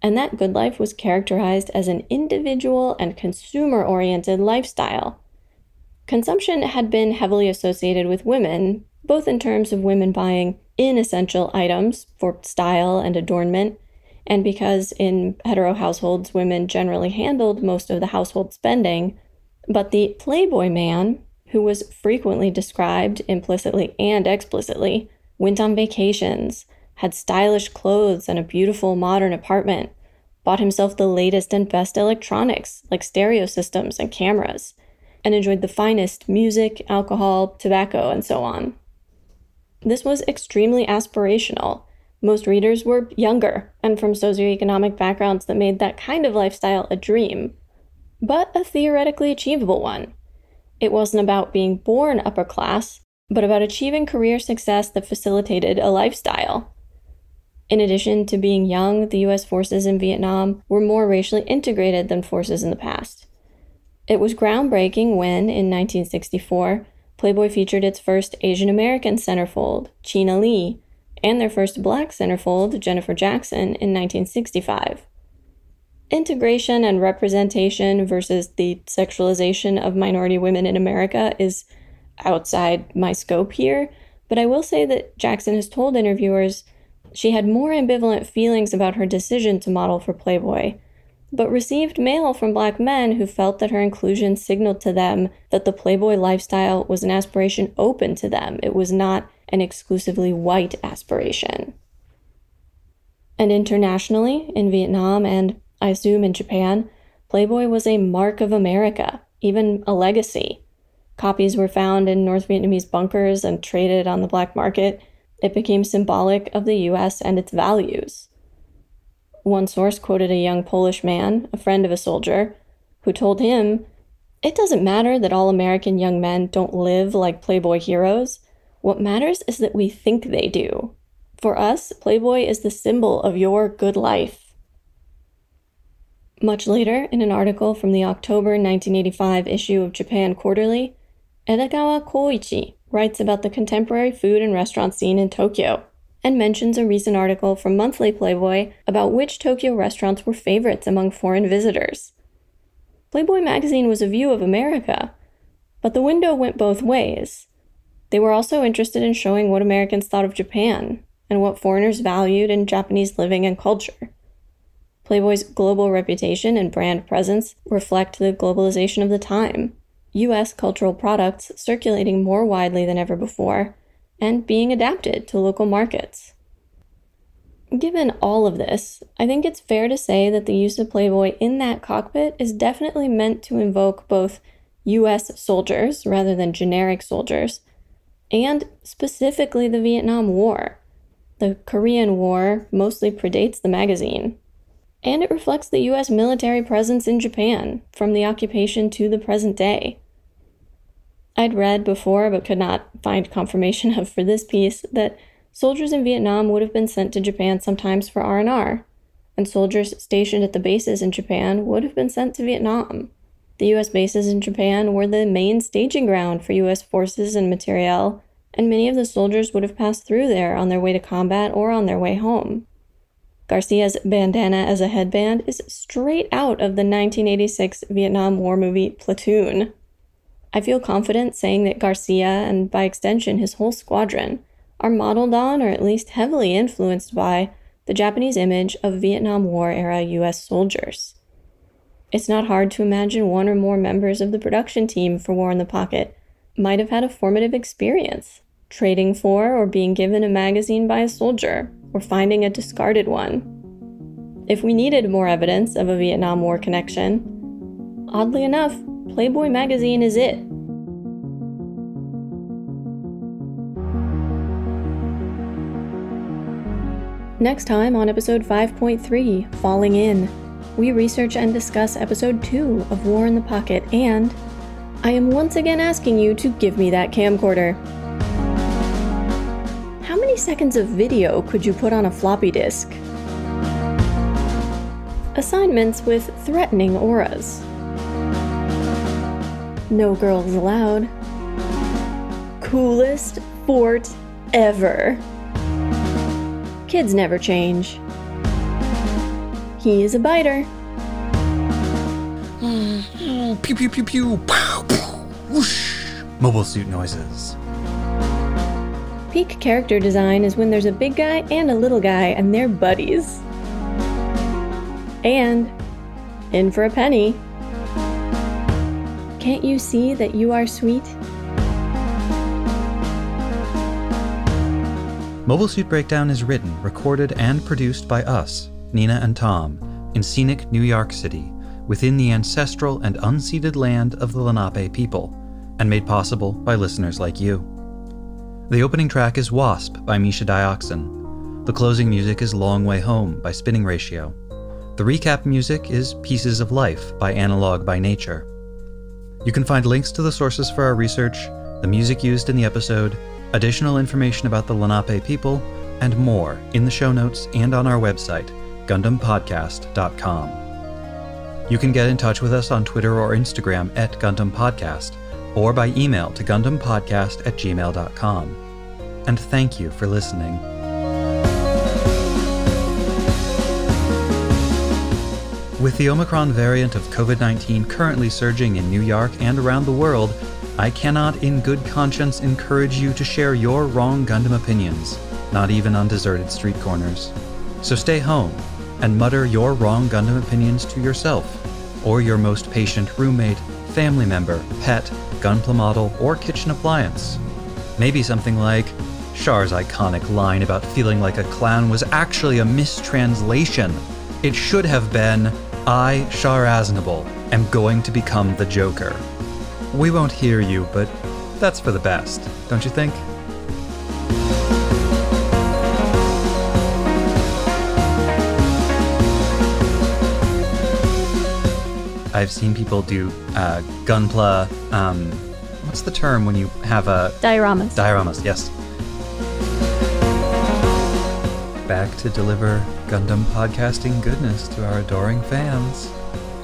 and that good life was characterized as an individual and consumer oriented lifestyle. Consumption had been heavily associated with women, both in terms of women buying inessential items for style and adornment, and because in hetero households women generally handled most of the household spending. But the Playboy man, who was frequently described implicitly and explicitly, went on vacations, had stylish clothes and a beautiful modern apartment, bought himself the latest and best electronics like stereo systems and cameras, and enjoyed the finest music, alcohol, tobacco, and so on. This was extremely aspirational. Most readers were younger and from socioeconomic backgrounds that made that kind of lifestyle a dream, but a theoretically achievable one. It wasn't about being born upper class, but about achieving career success that facilitated a lifestyle. In addition to being young, the US forces in Vietnam were more racially integrated than forces in the past. It was groundbreaking when, in 1964, Playboy featured its first Asian American centerfold, China Lee, and their first black centerfold, Jennifer Jackson, in 1965. Integration and representation versus the sexualization of minority women in America is outside my scope here, but I will say that Jackson has told interviewers she had more ambivalent feelings about her decision to model for Playboy, but received mail from black men who felt that her inclusion signaled to them that the Playboy lifestyle was an aspiration open to them. It was not an exclusively white aspiration. And internationally, in Vietnam and I assume in Japan, Playboy was a mark of America, even a legacy. Copies were found in North Vietnamese bunkers and traded on the black market it became symbolic of the US and its values. One source quoted a young Polish man, a friend of a soldier, who told him, It doesn't matter that all American young men don't live like Playboy heroes. What matters is that we think they do. For us, Playboy is the symbol of your good life. Much later, in an article from the October 1985 issue of Japan Quarterly, Edogawa Koichi writes about the contemporary food and restaurant scene in Tokyo and mentions a recent article from Monthly Playboy about which Tokyo restaurants were favorites among foreign visitors. Playboy magazine was a view of America, but the window went both ways. They were also interested in showing what Americans thought of Japan and what foreigners valued in Japanese living and culture. Playboy's global reputation and brand presence reflect the globalization of the time. US cultural products circulating more widely than ever before, and being adapted to local markets. Given all of this, I think it's fair to say that the use of Playboy in that cockpit is definitely meant to invoke both US soldiers rather than generic soldiers, and specifically the Vietnam War. The Korean War mostly predates the magazine, and it reflects the US military presence in Japan from the occupation to the present day. I'd read before, but could not find confirmation of for this piece, that soldiers in Vietnam would have been sent to Japan sometimes for R&R, and soldiers stationed at the bases in Japan would have been sent to Vietnam. The US bases in Japan were the main staging ground for US forces and materiel, and many of the soldiers would have passed through there on their way to combat or on their way home. Garcia's bandana as a headband is straight out of the 1986 Vietnam War movie Platoon. I feel confident saying that Garcia, and by extension his whole squadron, are modeled on or at least heavily influenced by the Japanese image of Vietnam War era US soldiers. It's not hard to imagine one or more members of the production team for War in the Pocket might have had a formative experience, trading for or being given a magazine by a soldier, or finding a discarded one. If we needed more evidence of a Vietnam War connection, oddly enough, Playboy magazine is it. Next time on episode 5.3, Falling In, we research and discuss episode 2 of War in the Pocket, and I am once again asking you to give me that camcorder. How many seconds of video could you put on a floppy disk? Assignments with threatening auras. No girls allowed. Coolest fort ever. Kids never change. He is a biter. Pew pew pew pew. Pow, pow, whoosh. Mobile suit noises. Peak character design is when there's a big guy and a little guy and they're buddies. And, in for a penny, can't you see that you are sweet? Mobile Suit Breakdown is written, recorded, and produced by us, Nina and Tom, in scenic New York City, within the ancestral and unceded land of the Lenape people, and made possible by listeners like you. The opening track is Wasp by Misha Dioxin. The closing music is Long Way Home by Spinning Ratio. The recap music is Pieces of Life by Analog by Nature. You can find links to the sources for our research, the music used in the episode, additional information about the Lenape people, and more in the show notes and on our website, GundamPodcast.com. You can get in touch with us on Twitter or Instagram at Gundam Podcast, or by email to GundamPodcast at gmail.com. And thank you for listening. With the Omicron variant of COVID 19 currently surging in New York and around the world, I cannot in good conscience encourage you to share your wrong Gundam opinions, not even on deserted street corners. So stay home and mutter your wrong Gundam opinions to yourself, or your most patient roommate, family member, pet, gunpla model, or kitchen appliance. Maybe something like, Char's iconic line about feeling like a clown was actually a mistranslation. It should have been, I, Char Aznable, am going to become the Joker. We won't hear you, but that's for the best, don't you think? I've seen people do uh, gunpla. Um, what's the term when you have a Dioramas. dioramas? Yes. Back to deliver Gundam podcasting goodness to our adoring fans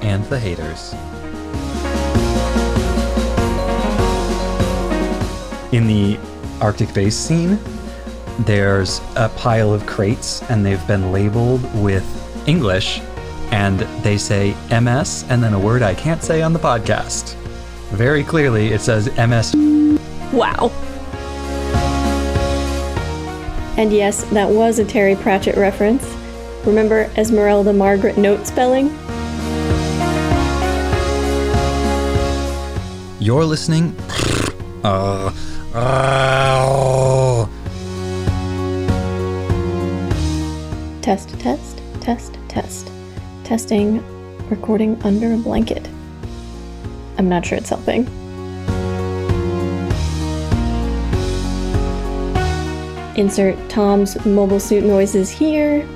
and the haters. In the Arctic base scene, there's a pile of crates and they've been labeled with English and they say MS and then a word I can't say on the podcast. Very clearly, it says MS. wow. And yes, that was a Terry Pratchett reference. Remember Esmerelda Margaret note spelling? You're listening. Uh, uh, Test, test, test, test. Testing, recording under a blanket. I'm not sure it's helping. Insert Tom's mobile suit noises here.